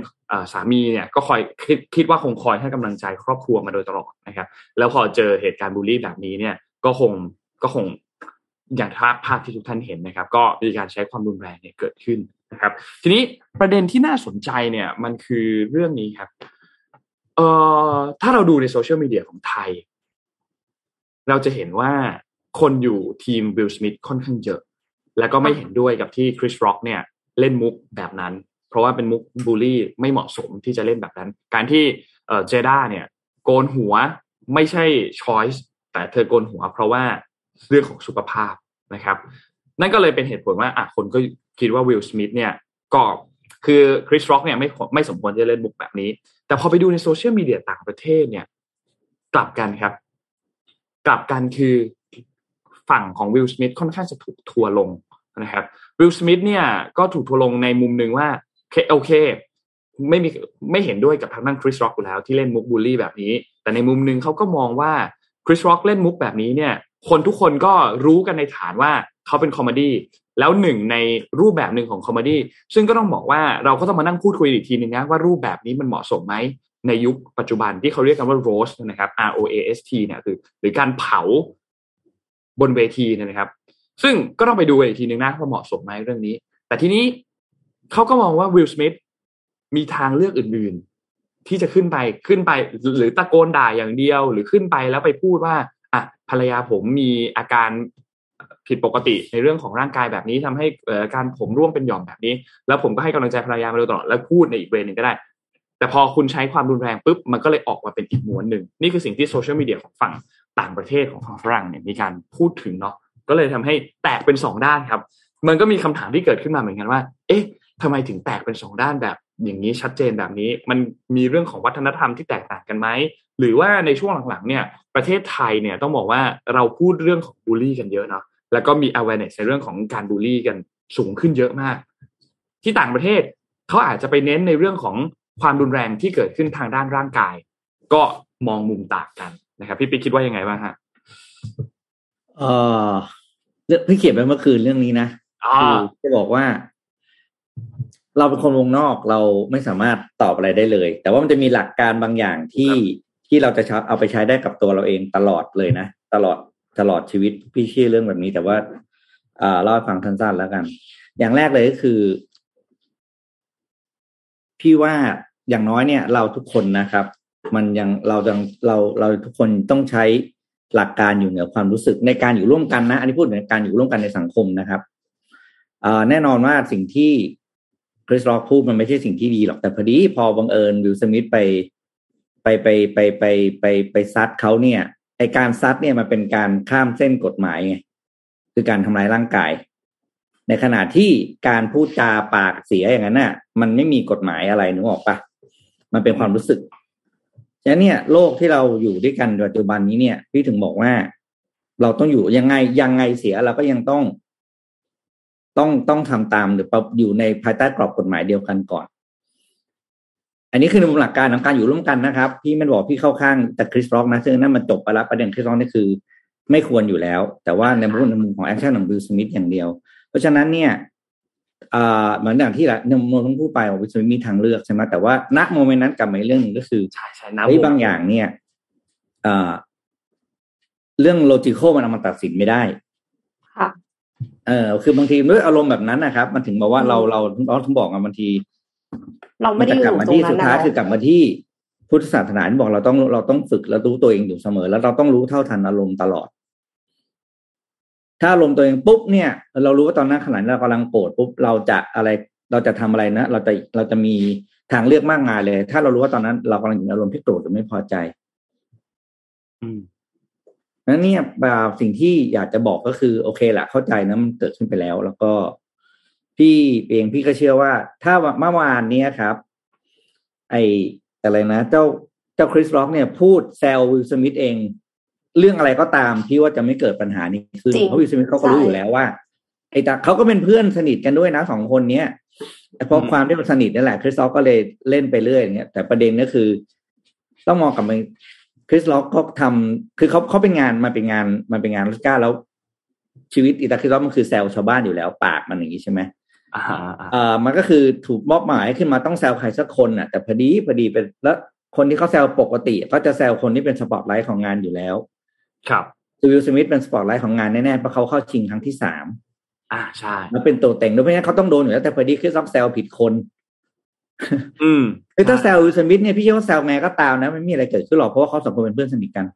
สามีเนี่ยก็คอยคิดคิดว่าคงคอยให้กำลังใจครอบครัวมาโดยตลอดนะครับ แล้วพอเจอเหตุการณ์บูลลี่แบบนี้เนี่ยก็คงก็คงอย่างภาพภาพที่ทุกท่านเห็นนะครับ ก็มีการใช้ความรุนแรงเนี่ยเกิดขึ้น นะครับ ทีนี้ประเด็นที่น่าสนใจเนี่ย มันคือเรื่องนี้ครับ เอ่อถ้าเราดูในโซเชียลมีเดียของไทย เราจะเห็นว่าคนอยู่ทีมวิลสมิธค่อนข้างเยอะ แล้วก็ไม่เห็นด้วยกับที่คริสร็อกเนี่ย เล่นมุกแบบนั้น เพราะว่าเป็นมุกบูลลี่ไม่เหมาะสมที่จะเล่นแบบนั้น การที่เจด้าเนี่ยโกนหัวไม่ใช่ choice แต่เธอโกนหัวเพราะว่าเรื่องของสุขภาพนะครับ นั่นก็เลยเป็นเหตุผลว่าอะคนก็ คิดว่าวิลสมิธเนี่ยก็คือคริสร็อกเนี่ยไม่ไม่สมควรจะเล่นมุกแบบนี้ แต่พอไปดูในโซเชียลมีเดียต่างประเทศเนี่ย กลับกันครับ กลับกันคือฝั่งของวิลสมิธค่อนข้างจะถูกทัวร์ลงนะครับวิลสมิธเนี่ยก็ถูกทัวร์ลงในมุมหนึ่งว่าโอเค ไม่มีไม่เห็นด้วยกับทางด้านคริสร็อกอยู่แล้วที่เล่นมุกบูลลี่แบบนี้ แต่ในมุมหนึ่งเขาก็มองว่าคริสร็อกเล่นมุกแบบนี้เนี่ย คนทุกคนก็รู้กันในฐานว่า เขาเป็น comedy แล้วหนึ่งในรูปแบบหนึ่งของ comedy ซึ่งก็ต้องบอกว่าเราก็ต้องมานั่งพูดคุยอีกทีนึงนะว่ารูปแบบนี้มันเหมาะสมไหมในยุคปัจจุบันที่เขาเรียกกันว่า roast นะครับ R O A S T เนี่ยคือ หรือการเผาบนเวทีนะครับ ซึ่งก็ต้องไปดูอีกทีนึงนะว่าเหมาะสมไหมเรื่องนี้ แต่ทีนี้เขาก็มองว่าวิลสมิธมีทางเลือกอื่น ๆ ที่จะขึ้นไปขึ้นไป หรือตะโกนด่าอย่างเดียว หรือขึ้นไปแล้วไปพูดว่า อะภรรยาผมมีอาการ ผิดปกติในเรื่องของร่างกายแบบนี้ทำให้การผมร่วงเป็นหย่อมแบบนี้ แล้วผมก็ให้กำลังใจภรรยามาโดยตลอดแล้วพูดในอีกเวนึงก็ได้ แต่พอคุณใช้ความรุนแรงปุ๊บมันก็เลยออกมาเป็นอีกม้วนหนึ่งนี่คือสิ่งที่โซเชียลมีเดียของฝั่งต่างประเทศของฝั่งฝรั่งเนี่ยมีการพูดถึงเนาะก็เลยทำให้แตกเป็นสองด้านครับ มันก็มีคำถามที่เกิดขึ้นมาเหมือนกันว่า เอ๊ะทำไมถึงแตกเป็นสองด้านแบบอย่างนี้ชัดเจนแบบนี้ มันมีเรื่องของวัฒนธรรมที่แตกต่างกันไหมหรือว่าในช่วงหลังๆเนี่ย ประเทศไทยเนี่ยต้องบอกว่าเราพูดเรื่องของบูลลี่กันเยอะเนาะ แล้วก็มี awareness ในเรื่องของการบูลลี่กันสูงขึ้นเยอะมาก ที่ต่างประเทศเขาอาจจะไปเน้นในเรื่องของความรุนแรงที่เกิดขึ้นทางด้านร่างกาย ก็มองมุมต่างกันนะครับ พี่ปิ๊กคิดว่ายังไงบ้างฮะเออเรื่องพี่เขียนไปเมื่อคืนเรื่องนี้นะคือจะบอกว่า เราเป็นคนวงนอกเราไม่สามารถตอบอะไรได้เลย แต่ว่ามันจะมีหลักการบางอย่างที่ที่เราจะเอาไปใช้ได้กับตัวเราเองตลอดเลยนะ ตลอด ตลอดชีวิตพี่เชื่อเรื่องแบบนี้ แต่ว่าอ่าเล่าให้ฟังสั้นๆแล้วกัน อย่างแรกเลยก็คือ พี่ว่าอย่างน้อยเนี่ย เราทุกคนนะครับ มันยังเรายังเราเราทุกคนต้องใช้หลักการอยู่เหนือความรู้สึกในการอยู่ร่วมกันนะ อันนี้พูดในการอยู่ร่วมกันในสังคมนะครับแน่นอนว่าสิ่งที่คริสล็อกพูดมันไม่ใช่สิ่งที่ดีหรอกแต่พอดี พอบังเอิญวิลสมิธไปไปไปไปไปไปไปซัดเขาเนี่ย ไอการซัดเนี่ยมันเป็นการข้ามเส้นกฎหมายไงคือการทำลายร่างกาย ในขณะที่การพูดจาปากเสียอย่างนั้นน่ะ มันไม่มีกฎหมายอะไรนึกออกปะมันเป็นความรู้สึกฉะนั้นเนี่ยโลกที่เราอยู่ด้วยกันปัจจุบันนี้เนี่ย พี่ถึงบอกว่า เราต้องอยู่ยังไงยังไงเสียเราก็ยังต้อง ต้องต้องทำตามหรืออยู่ในภายใต้กรอบกฎหมายเดียวกันก่อน อันนี้คือในมุมหลักการของการอยู่ร่วมกันนะครับ พี่ไม่บอกพี่เข้าข้างแต่คริสร็อกนะซึ่งนั่นมันจบไปแล้วประเด็นคริสร็อกนี่คือ ไม่ควรอยู่แล้ว แต่ว่าในมุมในมุมของ action ของวิลสมิธอย่างเดียว เพราะฉะนั้นเนี่ยเหมือนอย่างที่ละนโมต้องพูดไปว่าวิลสมิธมีทางเลือกใช่ไหมแต่ว่าณ moment นั้นกับอีกเรื่องหนึ่งก็คือใช่ใช่บางอย่างเนี่ยเรื่อง logical มันเอามาตัดสินไม่ได้ค่ะเออคือบางทีด้วยอารมณ์แบบนั้นนะครับ มันถึงบอกว่าเราเราเราถึงบอกว่าบางที เราไม่ได้อยู่ตรงนั้นสุดท้ายคือกลับมาที่พุทธศาสนาที่บอกเราต้องเราต้องฝึกแล้วรู้ตัวเองอยู่เสมอ แล้วเราต้องรู้เท่าทันอารมณ์ตลอด ถ้าอารมณ์ตัวเองปุ๊บเนี่ย เรารู้ว่าตอนนั้นขณะเรากำลังโกรธปุ๊บเราจะอะไรเราจะทำอะไรนะเราจะเราจะมีทางเลือกมากมายเลย ถ้าเรารู้ว่าตอนนั้น เรากำลังอยู่ในอารมณ์ที่โกรธหรือไม่พอใจ อืมนั้นเนี่ยสิ่งที่อยากจะบอกก็คือ โอเคแหละเข้าใจนะมันเกิดขึ้นไปแล้ว แล้วก็ พี่เองพี่ก็เชื่อว่า ถ้าเมื่อวานนี้ครับ ไออะไรนะ เจ้าเจ้าคริสร็อกเนี่ยพูดแซลวิลสมิธเอง เรื่องอะไรก็ตามที่ว่าจะไม่เกิดปัญหานี้ขึ้นจริงเพราะวิลสมิธเขาก็รู้ใช่อยู่แล้วว่าไอ้ตาเขาก็เป็นเพื่อนสนิทกันด้วยนะสองคนเนี้ยแต่เพราะอืมความที่มันสนิทนั่นแหละคริสร็อกก็เลยเล่นไปเรื่อยอย่างเงี้ยแต่ประเด็นก็คือ ต้องมองกลับไปคริสล็อกก็ทำคือเขาเขาเป็นงานมันเป็นงานมันเป็นงานรัสก้าแล้วชีวิตอีตาคริสร็อกมันคือแซวชาวบ้านอยู่แล้วปากมันอย่างนี้ใช่ไหม อ่าอ่าเอ่อมันก็คือถูกมอบหมายขึ้นมาต้องแซวใครสักคนน่ะ แต่พอดีพอดีเป็นแล้วคนที่เขาแซวปกติ ก็จะแซวคนที่เป็นสปอตไลท์ของงานอยู่แล้ว ครับวิลสมิธเป็นสปอตไลท์ของงานแน่ๆเพราะเขาเข้าชิงครั้งที่สามอ่าใช่แล้วเป็นตัวเต็งด้วยเพราะงั้นเขาต้องโดนอยู่แล้วแต่พอดีคริสร็อกแซวผิดคน อืมคือถ้าแซววิลสมิธเนี่ยพี่เชื่อว่าแซวไงก็ตามนะไม่มีอะไรเกิดขึ้นหรอกเพราะว่าเขาสองคนเป็นเพื่อนสนิทกัน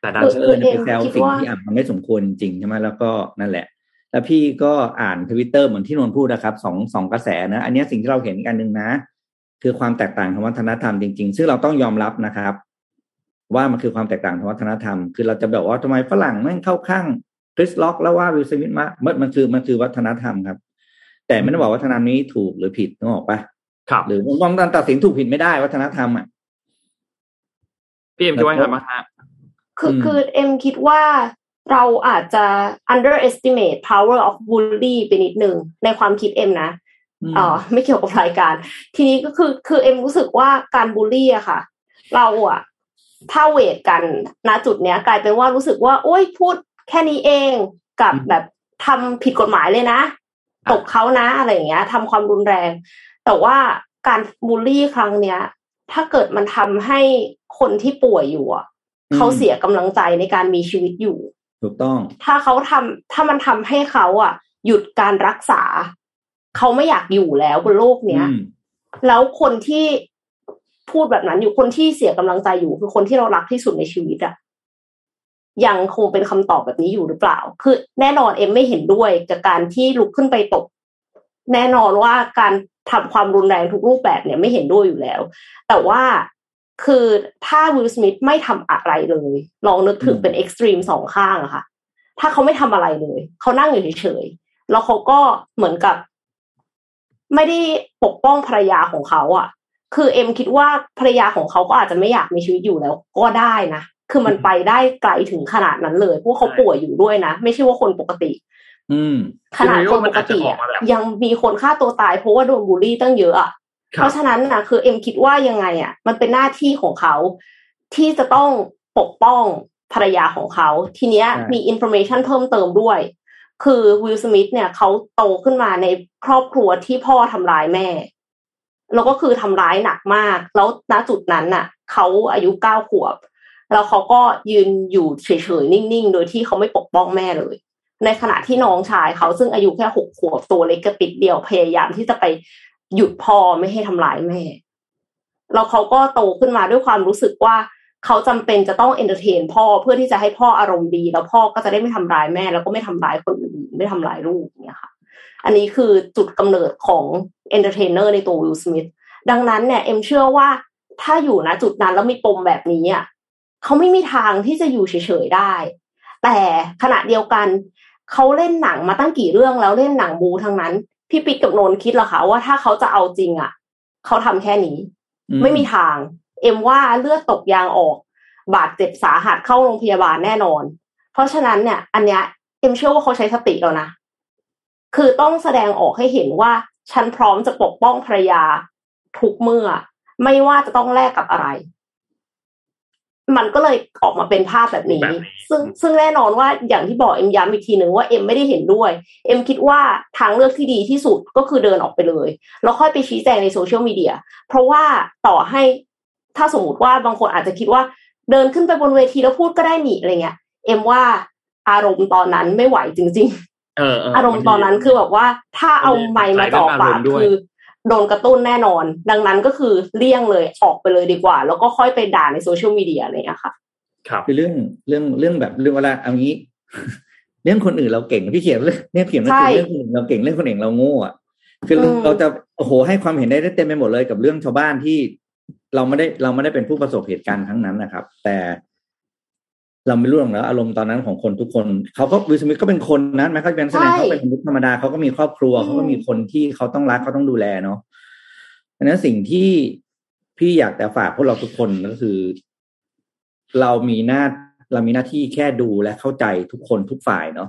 แต่ด้านคือเออเนี่ยไปแซวคิดสิ่งว่าที่อะมันไม่สมควรจริงใช่ไหมแล้วก็นั่นแหละ แล้วพี่ก็อ่านทวิตเตอร์เหมือนที่นนท์พูดนะครับสองสองกระแสนะอันเนี้ยสิ่งที่เราเห็นอีกอันหนึ่งนะ คือความแตกต่างทางวัฒนธรรมจริงๆ ซึ่งเราต้องยอมรับนะครับ ว่ามันคือความแตกต่างทางวัฒนธรรม คือเราจะแบบว่าทำไมฝรั่งแม่งเข้าข้างคริสร็อกแล้วว่าวิลสมิธมามันมันคือมันคือวัฒนธรรมครับ แต่ไม่ได้บอกว่าวัฒนธรรมนี้ถูกหรือผิดนึกออกปะครับ หรือมองการตัดสินถูกผิดไม่ได้วัฒนธรรมอะพี่เอ็มคิดว่าไงบ้างฮะคืออืมคือเอ็มคิดว่า เราอาจจะ underestimate power of bully ไปนิดนึงในความคิดเอ็มนะอืมเอ่อไม่เกี่ยวกับรายการ ทีนี้ก็คือคือเอ็มรู้สึกว่าการบูลลี่อะค่ะ เราอะถ้าเวทกันณจุดเนี้ย กลายเป็นว่ารู้สึกว่า โอ้ยพูดแค่นี้เองกับแบบทำผิดกฎหมายเลยนะอะตบเขานะอะไรอย่างเงี้ยทำความรุนแรง แต่ว่าการบูลลี่ครั้งเนี้ย ถ้าเกิดมันทำให้คนที่ป่วยอยู่อะอืมเขาเสียกำลังใจในการมีชีวิตอยู่ ถูกต้อง ถ้าเขาทำถ้ามันทำให้เขาอะ หยุดการรักษา เขาไม่อยากอยู่แล้วบนโลกเนี้ยอืมแล้วคนที่พูดแบบนั้นอยู่คนที่เสียกำลังใจอยู่คือคนที่เรารักที่สุดในชีวิตอะยังคงเป็นคำตอบแบบนี้อยู่หรือเปล่า คือแน่นอนเอ็มไม่เห็นด้วยกับการที่ลุกขึ้นไปตบแน่นอนว่าการทำความรุนแรงทุกรูปแบบเนี่ยไม่เห็นด้วยอยู่แล้ว แต่ว่า คือถ้าวิลสมิธไม่ทำอะไรเลย ลองนึกถึงอืมเป็นเอ็กซ์ตรีมสองข้างอะค่ะ ถ้าเขาไม่ทำอะไรเลย เขานั่งอยู่เฉยๆแล้วเขาก็เหมือนกับ ไม่ได้ปกป้องภรรยาของเขาอะคือเอ็มคิดว่าภรรยาของเขาก็อาจจะไม่อยากมีชีวิตอยู่แล้ว ก็ได้นะคือมันไปได้ไกลถึงขนาดนั้นเลยเพราะว่าเขาป่วยอยู่ด้วยนะ ไม่ใช่ว่าคนปกติ อืมขนาดคนปกติอะยังมีคนฆ่าตัวตายเพราะว่าโดนบูลลี่ตั้งเยอะอะครับ เพราะฉะนั้นนะคือเอ็มคิดว่ายังไงอะ มันเป็นหน้าที่ของเขา ที่จะต้องปกป้องภรรยาของเขา ทีเนี้ยใช่มีอินโฟ a t ชันเพิ่มเติมด้วย คือวิลสมิธเนี่ยเขาโตขึ้นมาในครอบครัวที่พ่อทำร้ายแม่ แล้วก็คือทำร้ายหนักมาก แล้วณจุดนั้นน่ะเขาอายุเก้าขวบ แล้วเขาก็ยืนอยู่เฉยๆ นิ่งๆ โดยที่เขาไม่ปกป้องแม่เลย ในขณะที่น้องชายเขาซึ่งอายุแค่หกขวบตัวเล็กกระจิ๊ดเดียวพยายามที่จะไป หยุดพ่อไม่ให้ทำร้ายแม่ แล้วเขาก็โตขึ้นมาด้วยความรู้สึกว่าเขาจำเป็นจะต้อง entertain พ่อเพื่อที่จะให้พ่ออารมณ์ดี แล้วพ่อก็จะได้ไม่ทำร้ายแม่ แล้วก็ไม่ทำร้ายคนอื่นไม่ทำร้ายลูกเนี่ยค่ะ อันนี้คือจุดกำเนิดของ entertainer ในตัววิลสมิธดังนั้นเนี่ยเอ็มเชื่อว่าถ้าอยู่นะจุดนั้นแล้วมีปมแบบนี้อะเขาไม่มีทางที่จะอยู่เฉยๆได้ แต่ขณะเดียวกันเขาเล่นหนังมาตั้งกี่เรื่องแล้วเล่นหนังบูทั้งนั้น พี่ปิ๊กกับนนท์คิดเหรอคะว่าถ้าเขาจะเอาจริงอะ เขาทำแค่นี้อืไม่มีทาง เอ็มว่าเลือดตกยางออก บาดเจ็บสาหัสเข้าโรงพยาบาลแน่นอน เพราะฉะนั้นเนี่ย อันเนี้ยเอ็มเชื่อว่าเขาใช้สติแล้วนะคือต้องแสดงออกให้เห็นว่าฉันพร้อมจะปกป้องภรรยาทุกเมื่อ ไม่ว่าจะต้องแลกกับอะไร มันก็เลยออกมาเป็นภาพแบบนี้แบบนี้ ซึ่งซึ่งแน่นอนว่าอย่างที่บอกเอ็มย้ำอีกทีหนึ่งว่าเอ็มไม่ได้เห็นด้วย เอ็มคิดว่าทางเลือกที่ดีที่สุดก็คือเดินออกไปเลย แล้วค่อยไปชี้แจงในโซเชียลมีเดีย เพราะว่าต่อให้ถ้าสมมติว่าบางคนอาจจะคิดว่าเดินขึ้นไปบนเวทีแล้วพูดก็ได้นี่อะไรเงี้ย เอ็มว่าอารมณ์ตอนนั้นไม่ไหวจริงเออเๆอารมณ์ตอนนั้นคือแบบว่าถ้าเอาไมค์มาจ่อปากใช้เรื่องอารมณ์ด้วยคือ โดนกระตุ้นแน่นอน ดังนั้นก็คือเลี่ยงเลยออกไปเลยดีกว่า แล้วก็ค่อยไปด่าในโซเชียลมีเดียอะไรเงี้ยค่ะ ครับคือเรื่องเรื่องเรื่องแบบเรื่องเวลาเอางี้ เรื่องคนอื่นเราเก่งพี่เขียนเรื่องเนี่ยเขียนว่าใช่เรื่องคนอื่นเราเก่งเรื่องคนอื่นเราโง่อะคืออืมเราจะโอ้โหให้ความเห็นได้เต็มไปหมดเลยกับเรื่องชาวบ้านที่เราไม่ได้เราไม่ได้เป็นผู้ประสบเหตุการณ์ทั้งนั้นนะครับ แต่ เราไม่รู้หรอกนะอารมณ์ตอนนั้นของคนทุกคนเขาก็วิลสมิธก็เป็นคนนะแม้เขาจะเป็นแสดงใช่เขาเป็นมนุษย์ธรรมดาเขาก็มีครอบครัวอืมเขาก็มีคนที่เขาต้องรักเขาต้องดูแลเนาะดังนั้นสิ่งที่พี่อยากจะฝากพวกเราทุกคนก็คือ เรามีหน้าเรามีหน้าที่แค่ดูและเข้าใจทุกคนทุกฝ่ายเนาะ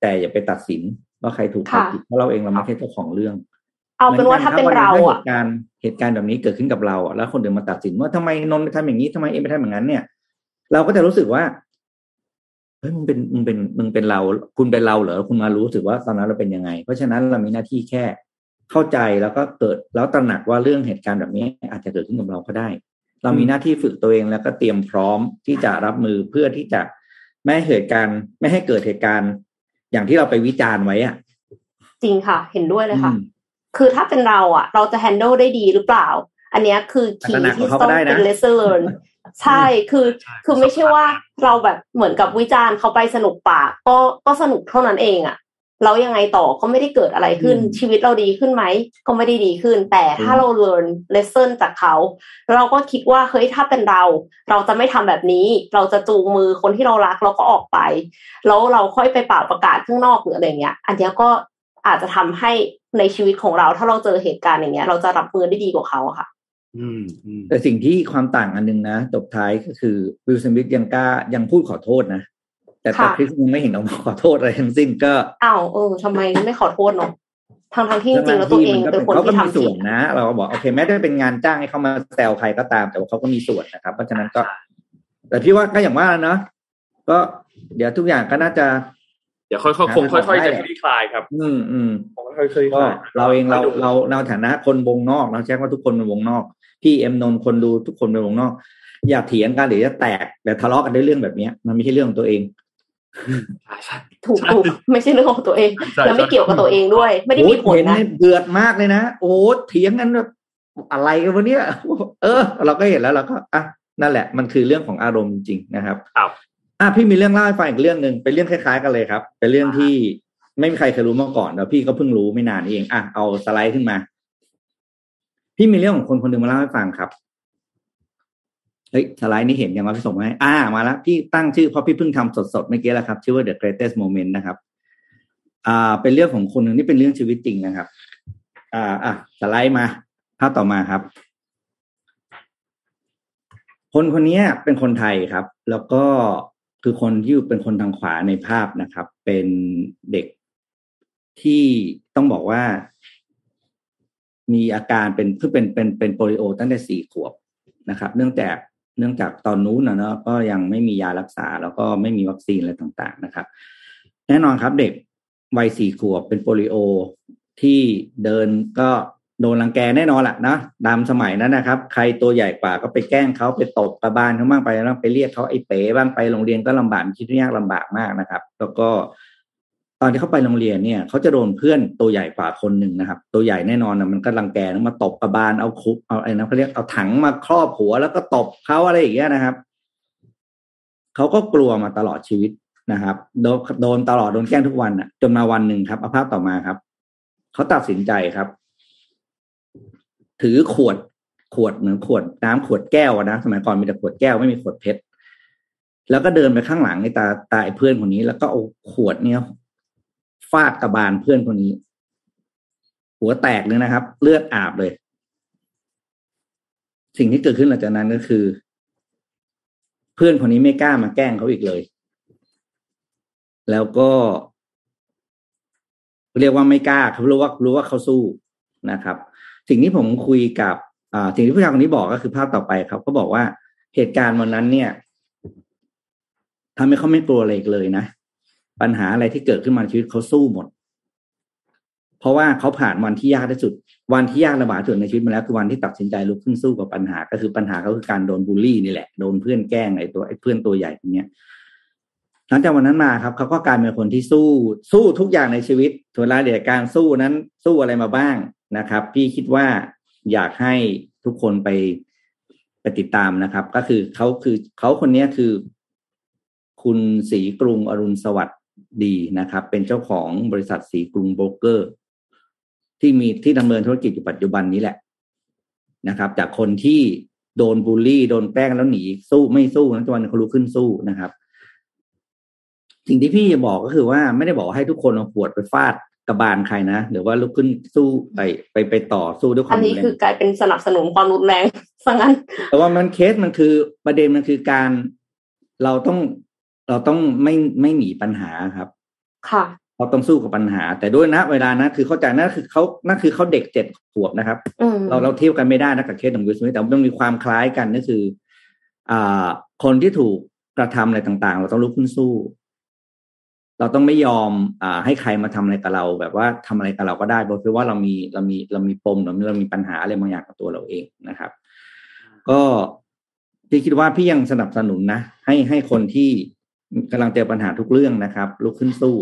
แต่อย่าไปตัดสินว่าใครถูกใครผิดเพราะเราเองเราไม่ใช่เจ้าของเรื่อง เอาเป็นว่าถ้าเป็นเราเหอะตุการณ์เหตุการณ์แบบนี้เกิดขึ้นกับเราอะแล้วคนเดินมาตัดสินว่าทำไมนนท์ไปทำอย่างนี้ทำไมเอ็มไปทำอย่างนั้นเนี่ย เราก็จะรู้สึกว่าเฮ้ยมึงเป็นมึงเป็นมึงเป็นเรา คุณเป็นเราเหรอคุณมารู้สึกว่าตอนนั้นเราเป็นยังไง เพราะฉะนั้นเรามีหน้าที่แค่เข้าใจแล้วก็เกิดแล้วตระหนักว่าเรื่องเหตุการณ์แบบนี้ อาจจะเกิดขึ้นกับเราก็ได้ เรามีหน้าที่ฝึกตัวเองแล้วก็เตรียมพร้อมที่จะรับมือเพื่อที่จะไม่ให้เหตุการณ์ ไม่ให้เกิดเหตุการณ์ อย่างที่เราไปวิจารณ์ไว้อะจริงค่ะ เห็นด้วยเลยค่ะอืมคือถ้าเป็นเราอะเราจะ handle ได้ดีหรือเปล่า อันเนี้ยคือคีตระหนักย์ที่ของเขาต้องก็ได้นะเป็น lesson learn ใช่คือใช่คือไม่ใช่ว่าเราแบบเหมือนกับวิจารณ์เขาไปสนุกปากก็ก็สนุกเท่านั้นเองอะแล้วยังไงต่อก็ไม่ได้เกิดอะไรขึ้นอืมชีวิตเราดีขึ้นไหม ก็ไม่ได้ดีขึ้น แต่ถ้าอืมเรา learn lesson จากเขา เราก็คิดว่าเฮ้ยถ้าเป็นเรา เราจะไม่ทำแบบนี้ เราจะจูงมือคนที่เรารักเราก็ออกไป แล้วเราค่อยไปเป่าประกาศข้างนอกหรืออะไรเงี้ย อันเนี้ยก็อาจจะทำให้ในชีวิตของเรา ถ้าเราเจอเหตุการณ์อย่างเงี้ย เราจะรับมือได้ดีกว่าเขาอะค่ะอืมอืม แต่สิ่งที่ความต่างอันหนึงนะจบท้ายก็คือวิลสมิธยังกล้ายังพูดขอโทษนะ แต่แต่ค่ะคริสยังไม่เห็นออกมาขอโทษอะไรทั้งสิ้นก็อ้าวเออทำไมไม่ขอโทษเนาะทางทางๆที่จริงๆแล้วตัวเองมัเป็นคนเขาก็ที่มีทำส่ผิวดนนะ เราก็บอกโอเคแม้จะเป็นงานจ้างให้เขามาแซวใครก็ตาม แต่ว่าเขาก็มีส่วนนะครับเพราะฉะนั้นก็ แต่พี่ว่าก็อย่างว่าเนาะก็เดี๋ยวทุกอย่างก็น่าจะเดี๋ยวค่อยๆคงค่อยๆจะคลี่คลายครับ อืมอืมคงค่อยๆคลี่คก็ลายเราเองเราดูเราเราฐานะคนวงนอกเราแจ้งว่าทุกคนเป็นวงนอก พี่เอ็มนนท์คนดูทุกคนเป็นวงนอก อย่าเถียงกันหรือจะแตกแต่ทะเลาะกันด้วยเรื่องแบบเนี้ย มันไม่ใช่เรื่องของตัวเองใช่ใช่ถูกถูกไม่ใช่เรื่องของตัวเองใช่แล้วไม่เกี่ยวกับตัวเองด้วย ไม่ได้มีผลโอ้ยเห็นนะเนี่ยเดือดมากเลยนะโอ้เถียงกันแบบอะไรกันวะเนี่ยเออ เราก็เห็นแล้วเราก็อะนั่นแหละ มันคือเรื่องของอารมณ์จริงๆนะครับครับอะพี่มีเรื่องเล่าให้ฟังอีกเรื่องหนึ่งเป็นเรื่องคล้ายๆกันเลยครับ เป็นเรื่องที่ไม่มีใครเคยรู้มาก่อนแล้วพี่ก็เพิ่งรู้ไม่นานนี้เองอะเอาสไลด์ขึ้นมา พี่มีเรื่องของคนคนหนึ่งมาเล่าให้ฟังครับเฮ้ยสไลด์นี้เห็นยังว่าพี่ส่งมาให้อ่ามาแล้วพี่ตั้งชื่อเพราะพี่เพิ่งทำสดๆเมื่อกี้แหละครับ ชื่อว่า The Greatest Moment นะครับ อ่า เป็นเรื่องของคนหนึ่งที่เป็นเรื่องชีวิตจริงนะครับ อ่าอะสไลด์มาภาพต่อมาครับ คนคนนี้เป็นคนไทยครับ แล้วก็คือคนที่เป็นคนทางขวาในภาพนะครับ เป็นเด็กที่ต้องบอกว่า มีอาการเป็นคือเป็นเป็นเป็นโปลิโอตั้งแต่สี่ขวบนะครับ เนื่องจากเนื่องจากตอนนู้นนะเนาะก็ยังไม่มียารักษาแล้วก็ไม่มีวัคซีนอะไรต่างๆนะครับ แน่นอนครับเด็กวัยสี่ขวบเป็นโปลิโอที่เดินก็โดนรังแกแน่นอนแหละนะตามสมัยนั้นนะครับ ใครตัวใหญ่กว่าก็ไปแกล้งเขาไปตบกระบาลเขาบ้างไปแล้วไปเรียกเขาไอ้เป๋บ้างไปโรงเรียนก็ลำบากคิดว่ายากลำบากมากนะครับ แล้วก็ ตอนที่เขาไปโรงเรียนเนี่ยเขาจะโดนเพื่อนตัวใหญ่กว่าคนหนึ่งนะครับ ตัวใหญ่แน่นอนนะมันก็รังแกนะมาตบกระบาลเอาคุกเอาอะไรนะเขาเรียกเอาถังมาครอบหัวแล้วก็ตบเขาอะไรอย่างเงี้ยนะครับเขาก็กลัวมาตลอดชีวิตนะครับ โดนโดนตลอดโดนแกล้งทุกวันอะ จนมาวันหนึ่งครับเอาภาพต่อมาครับเขาตัดสินใจครับ ถือขวดขวดเหมือนขวดน้ำขวดแก้วนะสมัยก่อนมีแต่ขวดแก้วไม่มีขวดเพชรแล้วก็เดินไปข้างหลังในตาตาไอ้เพื่อนคนนี้ แล้วก็เอาขวดเนี้ย ฟาดกระบาลเพื่อนคนนี้ หัวแตกเลยนะครับ เลือดอาบเลย สิ่งที่เกิดขึ้นหลังจากนั้นก็คือ เพื่อนคนนี้ไม่กล้ามาแกล้งเขาอีกเลย แล้วก็เรียกว่าไม่กล้าเขารู้ว่ารู้ว่าเขาสู้นะครับ สิ่งที่ผมคุยกับอ่าสิ่งที่ผู้ชายคนนี้บอกก็คือภาพต่อไปครับเขาบอกว่าเหตุการณ์วันนั้นเนี่ยทำให้เขาไม่กลัวอะไรอีกเลยนะ ปัญหาอะไรที่เกิดขึ้นมาในชีวิตเขาสู้หมด เพราะว่าเขาผ่านวันที่ยากที่สุด วันที่ยากลำบากที่สุดในชีวิตมาแล้วคือวันที่ตัดสินใจลุกขึ้นสู้กับปัญหา ก็คือปัญหาเขาคือการโดนบูลลี่นี่แหละโดนเพื่อนแกล้งไอ้ตัวไอ้เพื่อนตัวใหญ่คนเนี้ยหลังจากวันนั้นมาครับเขาก็กลายเป็นคนที่สู้สู้ทุกอย่างในชีวิตส่วนรายละเอียดการสู้นั้นสู้อะไรมาบ้างนะครับ พี่คิดว่าอยากให้ทุกคนไปไปติดตามนะครับ ก็คือเขาคือเขาคนนี้คือ คุณศรีกรุงอรุณสวัสด นะครับ เป็นเจ้าของบริษัทศรีกรุงโบรกเกอร์ ที่มีที่ดำเนินธุรกิจอยู่ปัจจุบันนี้แหละนะครับ จากคนที่โดนบูลลี่ โดนแกล้งแล้วหนีสู้ไม่สู้นะจนวันเขาลุกขึ้นสู้นะครับ สิ่งที่พี่จะบอกก็คือว่าไม่ได้บอกให้ทุกคนเอาขวดไปฟาดกระบาลใครนะหรือว่าลุกขึ้นสู้ไปไปไปต่อสู้ด้วยควาอัมนรุนี้นแรงคือกลายเป็นสนับสนุนความรุนแรงซะงั้นแต่ว่ามันเคสมันคือประเด็นมันคือการเราต้อง เราต้องไม่ไม่หนีปัญหาครับ ค่ะเราต้องสู้กับปัญหา แต่ด้วยนะเวลานะคือเข้าใจนั่นคือเขานั่นคือเขาเด็กเจ็ดขวบนะครับอืมเราเราเทียบกันไม่ได้นะกับเคสของวิลสมิธแต่มันมีความคล้ายกันก็คืออ่าคนที่ถูกกระทำอะไรต่าง ๆ เราต้องลุกขึ้นสู้ เราต้องไม่ยอมอ่าให้ใครมาทำอะไรกับเรา แบบว่าทำอะไรกับเราก็ได้เพราะว่าเรามีเรามีเรามีปมเรามีเรามีปัญหาอะไรบางอย่างกับตัวเราเองนะครับ ก็พี่คิดว่าพี่ยังสนับสนุนนะให้ให้คนที่ กำลังเจอปัญหาทุกเรื่องนะครับ ลุกขึ้นสู้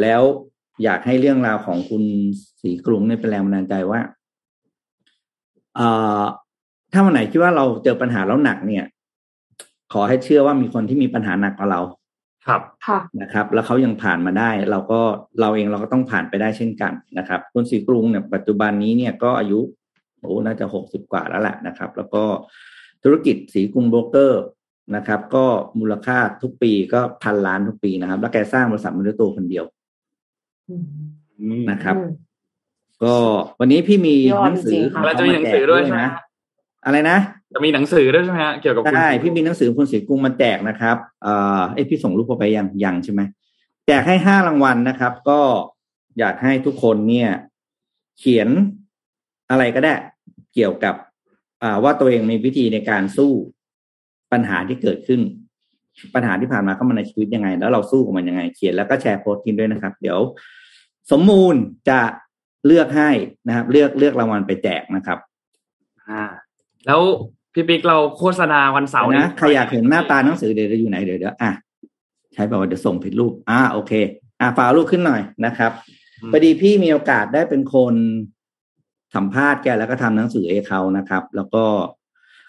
แล้วอยากให้เรื่องราวของคุณศรีกรุงเนี่ยเป็นแรงบันดาลใจว่าเอ่อถ้าวันไหนคิดว่าเราเจอปัญหาแล้วหนักเนี่ย ขอให้เชื่อว่ามีคนที่มีปัญหาหนักกว่าเรา ครับค่ะนะครับ แล้วเขายังผ่านมาได้ เราก็เราเองเราก็ต้องผ่านไปได้เช่นกันนะครับ คุณศรีกรุงเนี่ยปัจจุบันนี้เนี่ยก็อายุโอ้น่าจะหกสิบกว่าแล้วแหละนะครับ แล้วก็ธุรกิจสีกรุงโบรกเกอร์ นะครับ ก็มูลค่าทุกปีก็พันล้านทุกปีนะครับ แล้วแกสร้างบริษัทมาด้วยตัวคนเดียวนะครับอืมก็วันนี้พี่มียอดหนังสือจริงๆค่ะแล้วจะมีหนังสือด้วยใช่ไหมนะฮะอะไรนะจะมีหนังสือด้วยใช่ไหมฮะเกี่ยวกับคุณใช่พี่มีหนังสือคุณศรีกรุงมาแจกนะครับเอ่อเอ้ยพี่ส่งรูปเข้าไปยังยังใช่ไหมแจกให้ห้ารางวัลนะครับ ก็อยากให้ทุกคนเนี่ย เขียนอะไรก็ได้ เกี่ยวกับ อ่าว่าตัวเองมีวิธีในการสู้ ปัญหาที่เกิดขึ้น ปัญหาที่ผ่านมาเข้ามาในชีวิตยังไง แล้วเราสู้กับมันยังไง เขียนแล้วก็แชร์โพสต์กินด้วยนะครับ เดี๋ยว สมมูลจะเลือกให้นะครับ เลือกเลือกรางวัลไปแจกนะครับ อ่า แล้วพี่ปิ๊กเราโฆษณาวันเสาร์นี้นะใครอยากเห็นหน้าตาหนังสือเดี๋ยวจะอยู่ไหนเดี๋ยวเดี๋ยวอะใช้แบบว่าเดี๋ยวส่งผิดรูป อ่าโอเค อะฝากรูปขึ้นหน่อยนะครับพอดีพี่มีโอกาสได้เป็นคนสัมภาษณ์แกแล้วก็ทำหนังสือเอเขานะครับ แล้วก็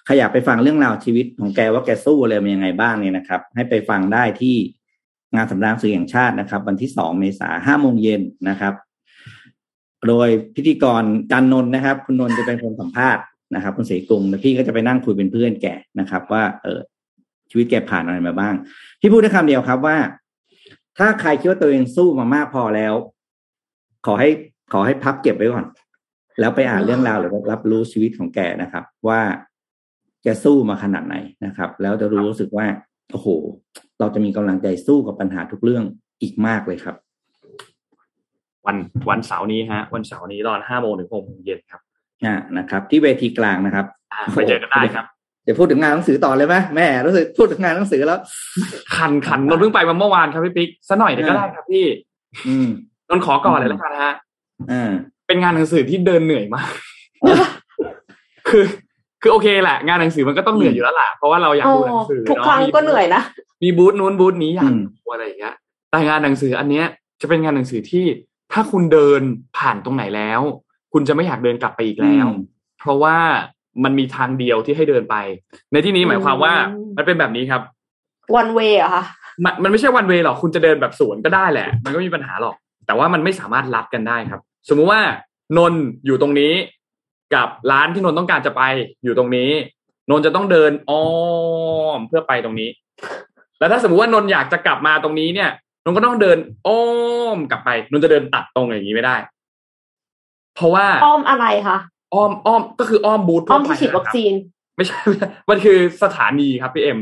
ใครอยากไปฟังเรื่องราวชีวิตของแกว่าแกสู้อะไรมายังไงบ้างเนี่ยนะครับ ให้ไปฟังได้ที่งานสำนักสื่อแห่งชาตินะครับ วันที่สองเมษาห้าโมงเย็นนะครับ โดยพิธีกรจันนนท์นะครับ คุณนนท์จะเป็นคนสัมภาษณ์นะครับคุณศรีกรุงแล้วพี่ก็จะไปนั่งคุยเป็นเพื่อนแกนะครับ ว่าเออชีวิตแกผ่านอะไรมาบ้าง พี่พูดได้คำเดียวครับว่า ถ้าใครคิดว่าตัวเองสู้มามากพอแล้ว ขอให้ขอให้พับเก็บไว้ก่อน แล้วไปอ่านเรื่องราวหรือรับรู้ชีวิตของแกนะครับ ว่า แกสู้มาขนาดไหนนะครับ แล้วจะรู้สึกว่าโอ้โห เราจะมีกำลังใจสู้กับปัญหาทุกเรื่องอีกมากเลยครับ วันวันเสาร์นี้ฮะ วันเสาร์นี้ตอนห้าโมงถึงหกโมงเย็นครับอ่านะครับ ที่เวทีกลางนะครับอ่าไปเจอกันได้ครับเดี๋ยวพูดถึงงานหนังสือต่อเลยไหมแม่รู้สึกพูดถึงงานหนังสือแล้ว คันคันนนท์เพิ่งไปมาเมื่อวานครับพี่ปิ๊กสักหน่อยเดี๋ยวก็ได้ครับพี่ อืมนนท์ขอก่อนเลยแล้วกันนะฮะอ่าเป็นงานหนังสือที่เดินเหนื่อยมาก คือ คือโอเคแหละงานหนังสือมันก็ต้องเหนื่อยอยู่แล้วล่ะเพราะว่าเราอยากโอ้ดูหนังสือทุกเนาะครั้งมีก็เหนื่อยนะมีบูธนู้นบูธนี้อยากอืมดูอะไรอย่างเงี้ยแต่งานหนังสืออันเนี้ยจะเป็นงานหนังสือที่ถ้าคุณเดินผ่านตรงไหนแล้ว คุณจะไม่อยากเดินกลับไปอีกแล้วอืมเพราะว่ามันมีทางเดียวที่ให้เดินไป ในที่นี้หมายความว่าอืมมันเป็นแบบนี้ครับ one way อะค่ะมันมันไม่ใช่วันเวหรอกคุณจะเดินแบบสวนก็ได้แหละ มันก็ไม่มีปัญหาหรอก แต่ว่ามันไม่สามารถลัดกันได้ครับ สมมุติว่านนท์อยู่ตรงนี้ กับร้านที่นนท์ต้องการจะไปอยู่ตรงนี้ นนท์จะต้องเดินอ้อมเพื่อไปตรงนี้ แล้วถ้าสมมติว่านนท์อยากจะกลับมาตรงนี้เนี่ย นนท์ก็ต้องเดินอ้อมกลับไป นนท์จะเดินตัดตรงอย่างนี้ไม่ได้ เพราะว่าอ้อมอะไรคะอ้อมอ้อมก็คืออ้อมบูธอ้อมทั่วไปที่ฉีดวัคซีนไม่ใช่ไม่ใช่มันคือสถานีครับพี่เอ็ม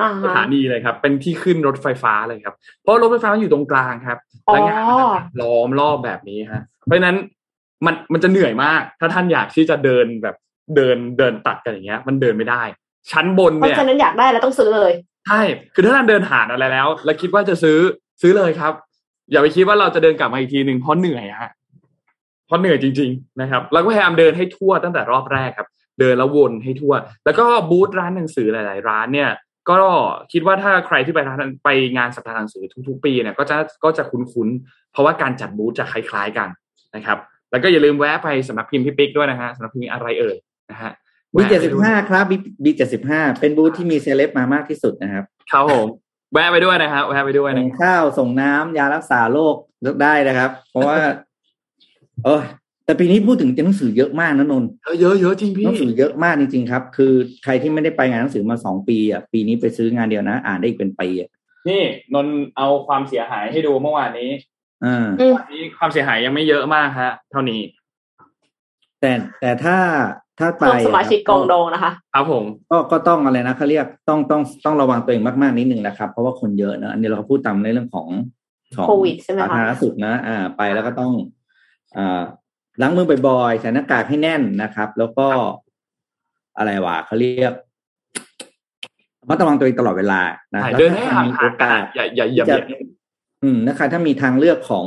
อ่าสฮะถานีเลยครับ เป็นที่ขึ้นรถไฟฟ้าเลยครับ เพราะรถไฟฟ้ามันอยู่ตรงกลางครับอ๋อและงานมันจะล้อมรอบแบบนี้ฮะ เพราะฉะนั้น มันมันจะเหนื่อยมาก ถ้าท่านอยากที่จะเดินแบบเดินเดินตัดกันอย่างเงี้ย มันเดินไม่ได้ ชั้นบนเพราะเนี่ยฉะนั้นอยากได้แล้วต้องซื้อเลยใช่คือถ้าท่านเดินผ่านอะไรแล้ว แล้วคิดว่าจะซื้อซื้อเลยครับ อย่าไปคิดว่าเราจะเดินกลับมาอีกทีหนึ่งเพราะเหนื่อยฮะเพราะเหนื่อยจริง ๆ นะครับแล้วก็พยายามเดินให้ทั่วตั้งแต่รอบแรกครับ เดินแล้ววนให้ทั่ว แล้วก็บูธร้านหนังสือหลาย ๆ ร้านเนี่ย ก็คิดว่าถ้าใครที่ไปร้านไปงานสัปดาห์หนังสือทุก ๆ ปีเนี่ยก็จะก็จะคุ้นๆเพราะว่าการจัดบูธจะคล้าย ๆ กันนะครับ แล้วก็อย่าลืมแวะไปสำนักพิมพ์พี่ปิ๊กด้วยนะฮะสำนักพิมพ์อะไรเอ่ยนะฮะบีแวะเจ็ดไปสิบด้วยห้าครับบีเจ็ดสิบห้าเป็นบูธที่มีเซเลบมามากที่สุดนะครับครับผมแวะไปด้วยนะฮะแวะไปด้วยนะส่งข้าวส่งน้ำยารักษาโรคเลือกได้นะครับ เพราะว่า เออแต่ปีนี้พูดถึงหนังสือเยอะมากนะนนท์เออเยอะเยอะจริงพี่หนังสือเยอะมากจริงๆครับ คือใครที่ไม่ได้ไปงานหนังสือมาสองปีอะปีนี้ไปซื้องานเดียวนะ อ่านได้อีกเป็นปีอะนี่นนท์เอาความเสียหายให้ดูเมื่อวานนี้ อ่าอืมนี่ความเสียหายยังไม่เยอะมากฮะ เท่านี้ แต่แต่ถ้าถ้าไปรวมสมาชิกกองดองนะคะครับผมก็ก็ต้องอะไรนะเขาเรียกต้องต้องต้องระวังตัวเองมากๆนิดนึงนะครับ เพราะว่าคนเยอะนะอันนี้เราก็พูดตามในเรื่องของของโควิดใช่ไหมคะสาธารณสุขนะ อ่า ไปแล้วก็ต้องอ่าล้างมือบ่อยๆใส่หน้ากากให้แน่นนะครับ แล้วก็อะไรวะเขาเรียกระมัดระวังตัวเองตลอดเวลานะใช่แล้วเดินให้ถ้ห่างมีห่างโอกันกาอะสอย่าอย่าอย่าจะเบียด อืมนะคะ ถ้ามีทางเลือกของ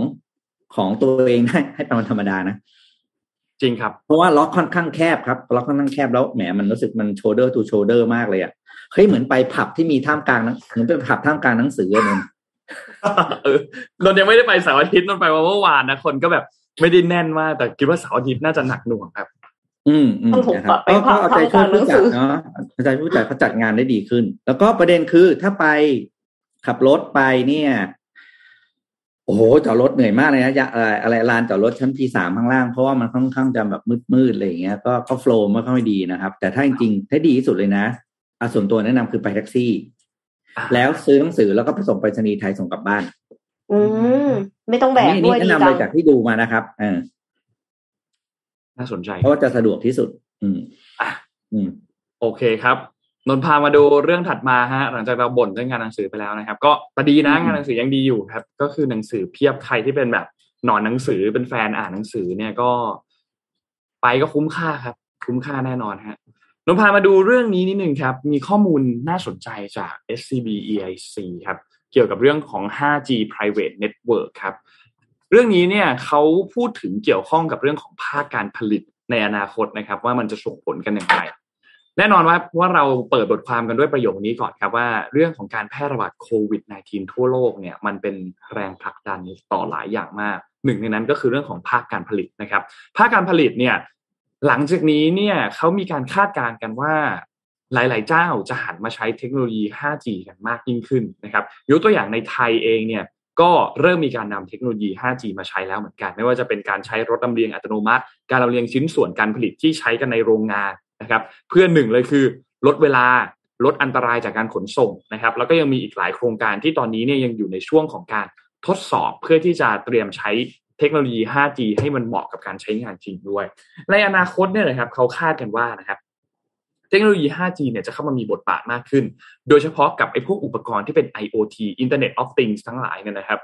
ของตัวเองให้ให้เป็นวันธรรมดานะจริงครับ เพราะว่าล็อกค่อนข้างแคบครับล็อกค่อนข้างแคบแล้วแหมมันรู้สึกมันโชเดอร์ทูโชเดอร์มากเลยอะเฮ้ยเหมือนไปผับที่มีท่ามกลางหนังเหมือนไปผับท่ามกลางหนังสือเลยเออนนท์ยังไม่ได้ไปเสาร์อาทิตย์นนท์ไปวันเมื่อวานนะคนก็แบบไม่ได้แน่นมากแต่คิดว่าเสาร์อาทิตย์น่าจะหนักหน่วงครับ อืมอืมต้องถูกนะครับไปก็ผัก็บเอาใจช่วยท่ามกลางหนัผู้งจัสืดอเนาะเอาใจผู้จัดเขาจัดงานได้ดีขึ้น แล้วก็ประเด็นคือถ้าไปขับรถไปเนี่ย โอ้โหจอดรถเหนื่อยมากเลยนะจะอะไรอะไรลานจอดรถชั้นที่สามข้างล่างเพราะว่ามันค่อนข้างจะแบบมืดๆอะไรอย่างเงี้ยก็ก็โฟล์ไม่ค่อยดีนะครับ แต่ถ้าจริงๆถ้าดีที่สุดเลยนะอะส่วนตัวแนะนำคือไปแท็กซี่อ่าแล้วซื้อหนังสือแล้วก็ไปส่งไปรษณีย์ไทยส่งกลับบ้าน อืมไม่ต้องแบกนี่ด้วยนี่ดีแนะนำจัเลงยจากที่ดูมานะครับเออน่าสนใจเพราะว่าจะสะดวกที่สุด อืมอะอืม โอเคครับ นนท์พามาดูเรื่องถัดมาฮะหลังจากเราบ่นเรื่องงานหนังสือไปแล้วนะครับ ก็แต่ดีนะอืมงานหนังสือยังดีอยู่ครับ ก็คือหนังสือเพียบใครที่เป็นแบบหนอนหนังสือเป็นแฟนอ่านหนังสือเนี่ยก็ ไปก็คุ้มค่าครับ คุ้มค่าแน่นอนฮะนนท์พามาดูเรื่องนี้นิดนึงครับ มีข้อมูลน่าสนใจจาก SCB EIC ครับ เกี่ยวกับเรื่องของ 5G private network ครับ เรื่องนี้เนี่ยเขาพูดถึงเกี่ยวข้องกับเรื่องของภาคการผลิตในอนาคตนะครับ ว่ามันจะส่งผลกันอย่างไร แน่นอนว่าว่าเราเปิดบทความกันด้วยประโยคนี้ก่อนครับว่าเรื่องของการแพร่ระบาดโควิด -19 ทั่วโลกเนี่ยมันเป็นแรงผลักดันต่อหลายอย่างมาก หนึ่งในนั้นก็คือเรื่องของภาคการผลิตนะครับ ภาคการผลิตเนี่ยหลังจากนี้เนี่ยเขามีการคาดการณ์กันว่าหลาย ๆ เจ้าจะหันมาใช้เทคโนโลยี 5G กันมากยิ่งขึ้นนะครับยกตัวอย่างในไทยเองเนี่ยก็เริ่มมีการนำเทคโนโลยี 5G มาใช้แล้วเหมือนกัน ไม่ว่าจะเป็นการใช้รถลำเลียงอัตโนมัติ การลำเลียงชิ้นส่วนการผลิตที่ใช้กันในโรงงาน นะครับ เพื่อหนึ่งเลยคือลดเวลาลดอันตรายจากการขนส่งนะครับ แล้วก็ยังมีอีกหลายโครงการที่ตอนนี้เนี่ยยังอยู่ในช่วงของการทดสอบเพื่อที่จะเตรียมใช้เทคโนโลยี 5G ให้มันเหมาะกับการใช้งานจริงด้วย ในอนาคตเนี่ยนะครับเขาคาดกันว่านะครับเทคโนโลยี 5G เนี่ยจะเข้ามามีบทบาทมากขึ้น โดยเฉพาะกับไอ้พวกอุปกรณ์ที่เป็น IoT Internet of Things ทั้งหลายเนี่ยนะครับ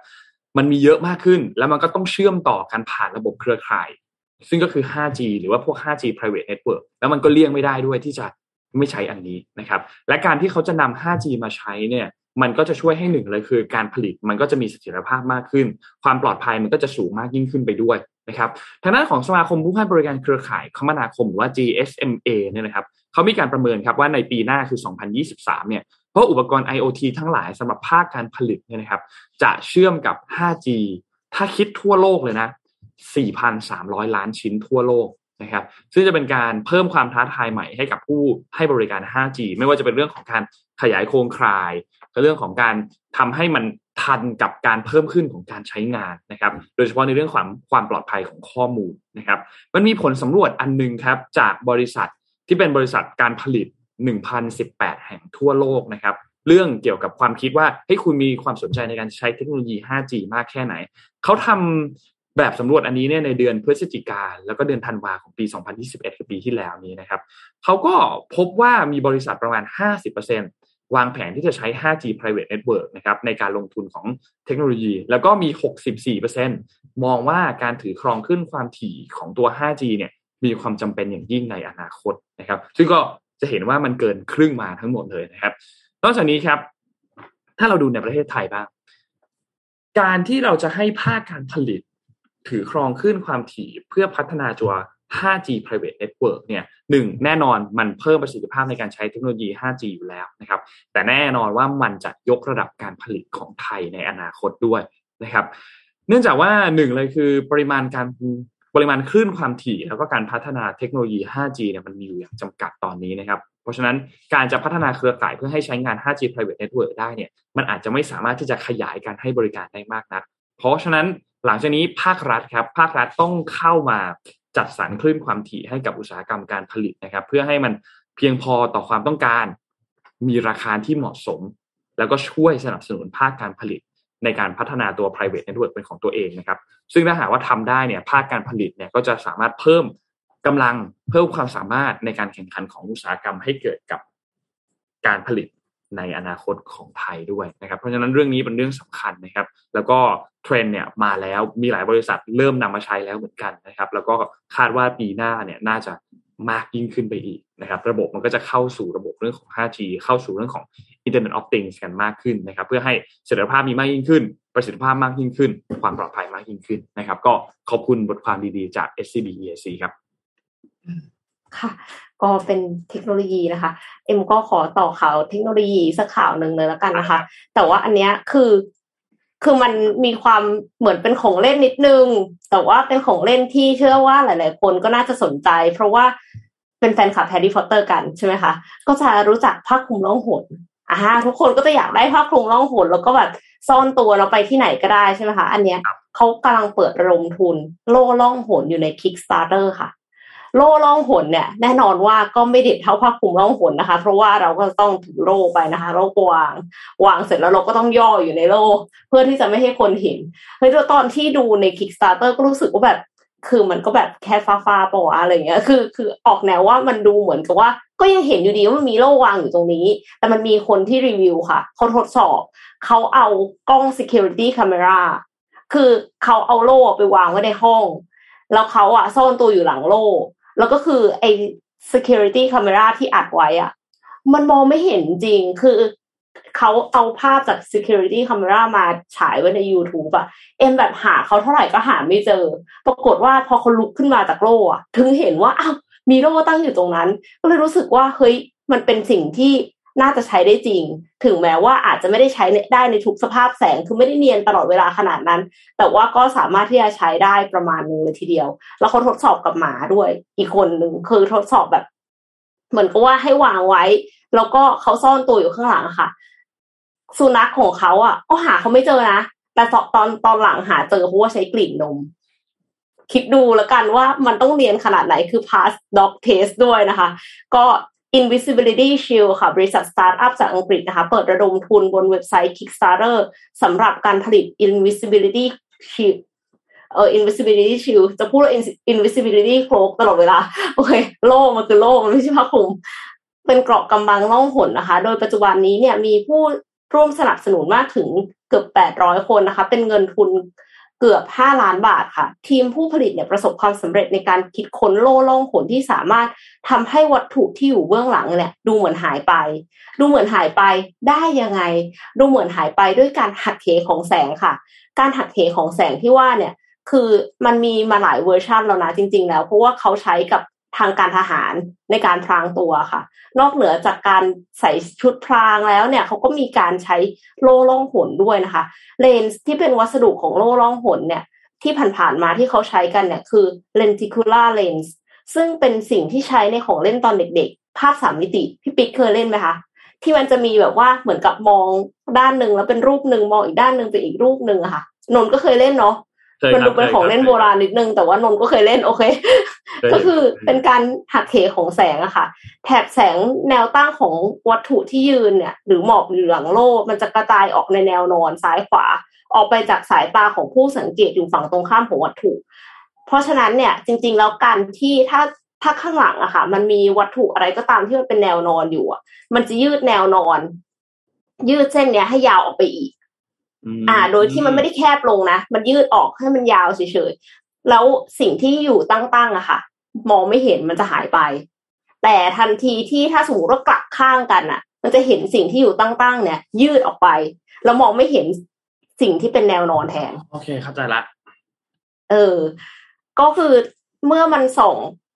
มันมีเยอะมากขึ้น แล้วมันก็ต้องเชื่อมต่อกันผ่านระบบเครือข่าย ซึ่งก็คือ 5G หรือว่าพวก 5G private network แล้วมันก็เลี่ยงไม่ได้ด้วยที่จะไม่ใช้อันนี้นะครับ และการที่เขาจะนำ 5G มาใช้เนี่ย มันก็จะช่วยให้หนึ่งเลยคือ การผลิตมันก็จะมีเสถียรภาพมากขึ้น ความปลอดภัยมันก็จะสูงมากยิ่งขึ้นไปด้วยนะครับ ทางด้านของสมาคมผู้ให้บริการเครือข่ายคมนาคมหรือว่า GSMA เนี่ยนะครับเขามีการประเมินครับว่าในปีหน้าคือ 2023 เนี่ยเพราะอุปกรณ์ IoT ทั้งหลายสำหรับภาคการผลิตเนี่ยนะครับ จะเชื่อมกับ 5G ถ้าคิดทั่วโลกเลยนะ 4,300 ล้านชิ้นทั่วโลกนะครับซึ่งจะเป็นการเพิ่มความท้าทายใหม่ให้กับผู้ให้บริการ 5G ไม่ว่าจะเป็นเรื่องของการขยายโครงข่ายก็เรื่องของการทำให้มันทันกับการเพิ่มขึ้นของการใช้งานนะครับ โดยเฉพาะในเรื่องความความปลอดภัยของข้อมูลนะครับ มันมีผลสำรวจอันหนึงครับจากบริษัทที่เป็นบริษัทการผลิต 1,018 แห่งทั่วโลกนะครับเรื่องเกี่ยวกับความคิดว่าให้คุณมีความสนใจในการใช้เทคโนโลยี 5G มากแค่ไหน เขาทำ แบบสำรวจอันนี้เนี่ยในเดือนพฤศจิกาแล้วก็เดือนธันวาของปี 2021 คือปีที่แล้วนี้นะครับเขาก็พบว่ามีบริษัทประมาณ 50%วางแผนที่จะใช้ 5G private network นะครับในการลงทุนของเทคโนโลยี แล้วก็มี 64%มองว่าการถือครองขึ้นความถี่ของตัว 5G เนี่ยมีความจำเป็นอย่างยิ่งในอนาคตนะครับ ซึ่งก็จะเห็นว่ามันเกินครึ่งมาทั้งหมดเลยนะครับนอกจากนี้ครับ ถ้าเราดูในประเทศไทยบ้าง การที่เราจะให้ภาคการผลิต ถือครองขึ้นความถี่เพื่อพัฒนาตัว 5G private network เนี่ยหนึ่งแน่นอนมันเพิ่มประสิทธิภาพในการใช้เทคโนโลยี 5G อยู่แล้วนะครับ แต่แน่นอนว่ามันจะยกระดับการผลิตของไทยในอนาคตด้วยนะครับ เนื่องจากว่าหนึ่งเลยคือปริมาณการปริมาณคลื่นความถี่ แล้วก็การพัฒนาเทคโนโลยี 5G เนี่ยมันมีอยู่อย่างจำกัดตอนนี้นะครับ เพราะฉะนั้นการจะพัฒนาเครือข่ายเพื่อให้ใช้งาน 5G private network ได้เนี่ย มันอาจจะไม่สามารถที่จะขยายการให้บริการได้มากนัก เพราะฉะนั้น หลังจากนี้ภาครัฐครับภาครัฐต้องเข้ามาจัดสรรคลื่นความถี่ให้กับอุตสาหกรรมการผลิตนะครับ เพื่อให้มันเพียงพอต่อความต้องการ มีราคาที่เหมาะสม แล้วก็ช่วยสนับสนุนภาคการผลิตในการพัฒนาตัว private network เป็นของตัวเองนะครับ ซึ่งถ้าหากว่าทำได้เนี่ยภาคการผลิตเนี่ยก็จะสามารถเพิ่มกำลังเพิ่มความสามารถในการแข่งขันของอุตสาหกรรมให้เกิดกับการผลิต ในอนาคตของไทยด้วยนะครับ เพราะฉะนั้นเรื่องนี้เป็นเรื่องสำคัญนะครับ แล้วก็เทรนเนี่ยมาแล้วมีหลายบริษัทเริ่มนำมาใช้แล้วเหมือนกันนะครับ แล้วก็คาดว่าปีหน้าเนี่ยน่าจะมากยิ่งขึ้นไปอีกนะครับ ระบบมันก็จะเข้าสู่ระบบเรื่องของ 5G เข้าสู่เรื่องของ Internet of Things กันมากขึ้นนะครับ เพื่อให้เสถียรภาพมีมากยิ่งขึ้น ประสิทธิภาพมากยิ่งขึ้น ความปลอดภัยมากยิ่งขึ้นนะครับ ก็ขอบคุณบทความดีๆจาก SCB EAC ครับค่ะ ก็เป็นเทคโนโลยีนะคะ เอ็มก็ขอต่อข่าวเทคโนโลยีสักข่าวหนึ่งเลยแล้วกันนะคะ แต่ว่าอันเนี้ยคือคือมันมีความเหมือนเป็นของเล่นนิดนึง แต่ว่าเป็นของเล่นที่เชื่อว่าหลาย ๆ คนก็น่าจะสนใจ เพราะว่าเป็นแฟนคลับแฮร์รี่พอตเตอร์กันใช่ไหมคะ ก็จะรู้จักผ้าคลุมล่องหนอ่าทุกคนก็จะอยากได้ผ้าคลุมล่องหนแล้วก็แบบซ่อนตัวเราไปที่ไหนก็ได้ใช่ไหมคะ อันเนี้ยเขากำลังเปิดระดมทุน โล่ล่องหนอยู่ใน Kickstarter ค่ะ โล่ล่องหนเนี่ยแน่นอนว่าก็ไม่เด็ดเท่าผ้าคลุมล่องหนนะคะ เพราะว่าเราก็ต้องถือโล่ไปนะคะโล่วางวางเสร็จแล้วเราก็ต้องย่ออยู่ในโล่เพื่อที่จะไม่ให้คนเห็นเฮ้ยตอนที่ดูใน Kickstarter ก็รู้สึกว่าแบบคือมันก็แบบแค่ฟ้าฟ้าปะวะอะไรเงี้ย คือ คือออกแนวว่ามันดูเหมือนกับว่า ก็ยังเห็นอยู่ดีว่ามันมีโล่วางอยู่ตรงนี้ แต่มันมีคนที่รีวิวค่ะ เขาทดสอบ เขาเอากล้อง security camera คือเขาเอาโล่ไปวางไว้ในห้อง แล้วเขาอะซ่อนตัวอยู่หลังโล่ แล้วก็คือไอ้ security camera ที่อัดไว้อะมันมองไม่เห็นจริง คือเขาเอาภาพจาก security camera มาฉายไว้ใน YouTube อะเอ็มแบบหาเขาเท่าไหร่ก็หาไม่เจอ ปรากฏว่าพอเขาลุกขึ้นมาจากโล่อะถึงเห็นว่าอ้าวมีโล่ตั้งอยู่ตรงนั้น ก็เลยรู้สึกว่าเฮ้ยมันเป็นสิ่งที่ น่าจะใช้ได้จริง ถึงแม้ว่าอาจจะไม่ได้ใช้ได้ในทุกสภาพแสงคือไม่ได้เนียนตลอดเวลาขนาดนั้น แต่ว่าก็สามารถที่จะใช้ได้ประมาณนึงเลยทีเดียว แล้วเขาทดสอบกับหมาด้วย อีกคนหนึ่งคือทดสอบแบบ เหมือนกับว่าให้วางไว้ แล้วก็เขาซ่อนตัวอยู่ข้างหลังค่ะ สุนัขของเขาอะก็หาเขาไม่เจอนะแต่ตอนตอนหลังหาเจอเพราะว่าใช้กลิ่นนมคิดดูแล้วกันว่ามันต้องเรียนขนาดไหนคือ pass dog test ด้วยนะคะ ก็ Invisibility Shield ค่ะ บริษัทสตาร์ทอัพจากอังกฤษนะคะ เปิดระดมทุนบนเว็บไซต์ Kickstarter สำหรับการผลิต Invisibility Shield เออ Invisibility Shield จะพูดว่า Invisibility Cloak ตลอดเวลา โอเค โล่มันคือโล่มันไม่ใช่ผ้าคลุม เป็นเกราะกำบังล่องหนนะคะ โดยปัจจุบันนี้เนี่ยมีผู้ร่วมสนับสนุนมากถึงเกือบ 800 คนนะคะ เป็นเงินทุน เกือบ 5 ล้านบาทค่ะ ทีมผู้ผลิตเนี่ยประสบความสำเร็จในการคิดค้นโล่ล่องหนที่สามารถทำให้วัตถุที่อยู่เบื้องหลังเนี่ยดูเหมือนหายไป ดูเหมือนหายไปได้ยังไง ดูเหมือนหายไปด้วยการหักเหของแสงค่ะ การหักเหของแสงที่ว่าเนี่ยคือมันมีมาหลายเวอร์ชันแล้วนะจริง ๆ แล้ว เพราะว่าเขาใช้กับ ทางการทหารในการพรางตัวค่ะ นอกเหนือจากการใส่ชุดพรางแล้วเนี่ยเขาก็มีการใช้โล่ล่องหนด้วยนะคะ เลนส์ที่เป็นวัสดุของโล่ล่องหนเนี่ยที่ผ่านๆมาที่เขาใช้กันเนี่ยคือ lenticular lens ซึ่งเป็นสิ่งที่ใช้ในของเล่นตอนเด็กๆ ภาพสามมิติพี่ปิ๊กเคยเล่นไหมคะที่มันจะมีแบบว่าเหมือนกับมองด้านหนึ่งแล้วเป็นรูปหนึ่งมองอีกด้านหนึ่งเป็นอีกรูปหนึ่งอะค่ะนนก็เคยเล่นเนาะ มันดูเป็นของเล่นโบราณนิดนึง แต่ว่านนก็เคยเล่นโอเค ก็คือเป็นการหักเหของแสงอะค่ะ แถบแสงแนวตั้งของวัตถุที่ยืนเนี่ย หรือหมอบอยู่หลังโลกมันจะกระจายออกในแนวนอนซ้ายขวา ออกไปจากสายตาของผู้สังเกตอยู่ฝั่งตรงข้ามของวัตถุ เพราะฉะนั้นเนี่ยจริง ๆ แล้วการที่ถ้าถ้าข้างหลังอะค่ะ มันมีวัตถุอะไรก็ตามที่มันเป็นแนวนอนอยู่อะมันจะยืดแนวนอน ยืดเส้นเนี้ยให้ยาวออกไปอีก อ่า โดยที่มันไม่ได้แคบลงนะ มันยืดออกให้มันยาวเฉยๆ แล้วสิ่งที่อยู่ตั้งๆอะค่ะ มองไม่เห็นมันจะหายไป แต่ทันทีที่ถ้าสมมติว่ากลับข้างกันอะมันจะเห็นสิ่งที่อยู่ตั้งๆ เนี่ย ยืดออกไป แล้วมองไม่เห็นสิ่งที่เป็นแนวนอนแทน โอเคเข้าใจละ เออ ก็คือเมื่อมันส่อง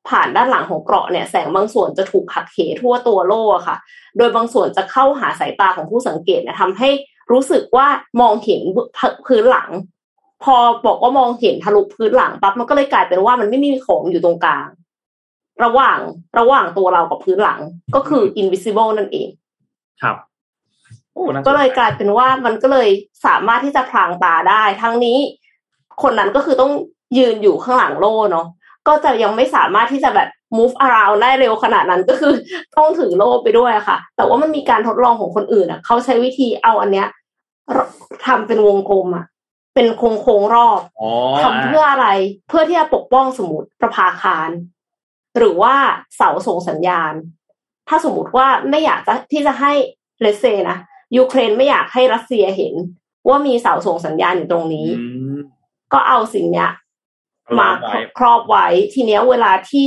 ผ่านด้านหลังของเกราะเนี่ยแสงบางส่วนจะถูกหักเหทั่วตัวโล่ค่ะ โดยบางส่วนจะเข้าหาสายตาของผู้สังเกตเนี่ยทำให้ รู้สึกว่ามองเห็นพื้นหลัง พอบอกว่ามองเห็นทะลุพื้นหลังปั๊บมันก็เลยกลายเป็นว่ามันไม่มีของอยู่ตรงกลาง ระหว่างระหว่างตัวเรากับพื้นหลังก็คือ invisible นั่นเอง ครับก็เลยกลายเป็นว่ามันก็เลยสามารถที่จะพรางตาได้ ทั้งนี้ คนนั้นก็คือต้องยืนอยู่ข้างหลังโล่เนาะก็จะยังไม่สามารถที่จะแบบ move around ได้เร็วขนาดนั้นก็คือต้องถือโล่ไปด้วยค่ะ แต่ว่ามันมีการทดลองของคนอื่นอะเขาใช้วิธีเอาอันเนี้ยทำเป็นวงกลมอะเป็นโค้งโค้งรอบอ๋อทำเพื่ออะไรเพื่อที่จะปกป้องสมมติประภาคาร หรือว่าเสาส่งสัญญาณ ถ้าสมมติว่าไม่อยากจะที่จะให้เลเซนะยูเครนไม่อยากให้รัสเซียเห็น ว่ามีเสาส่งสัญญาณอยู่ตรงนี้อืมก็เอาสิ่งเนี้ยเอามาไว้ครอบไว้ทีเนี้ยเวลาที่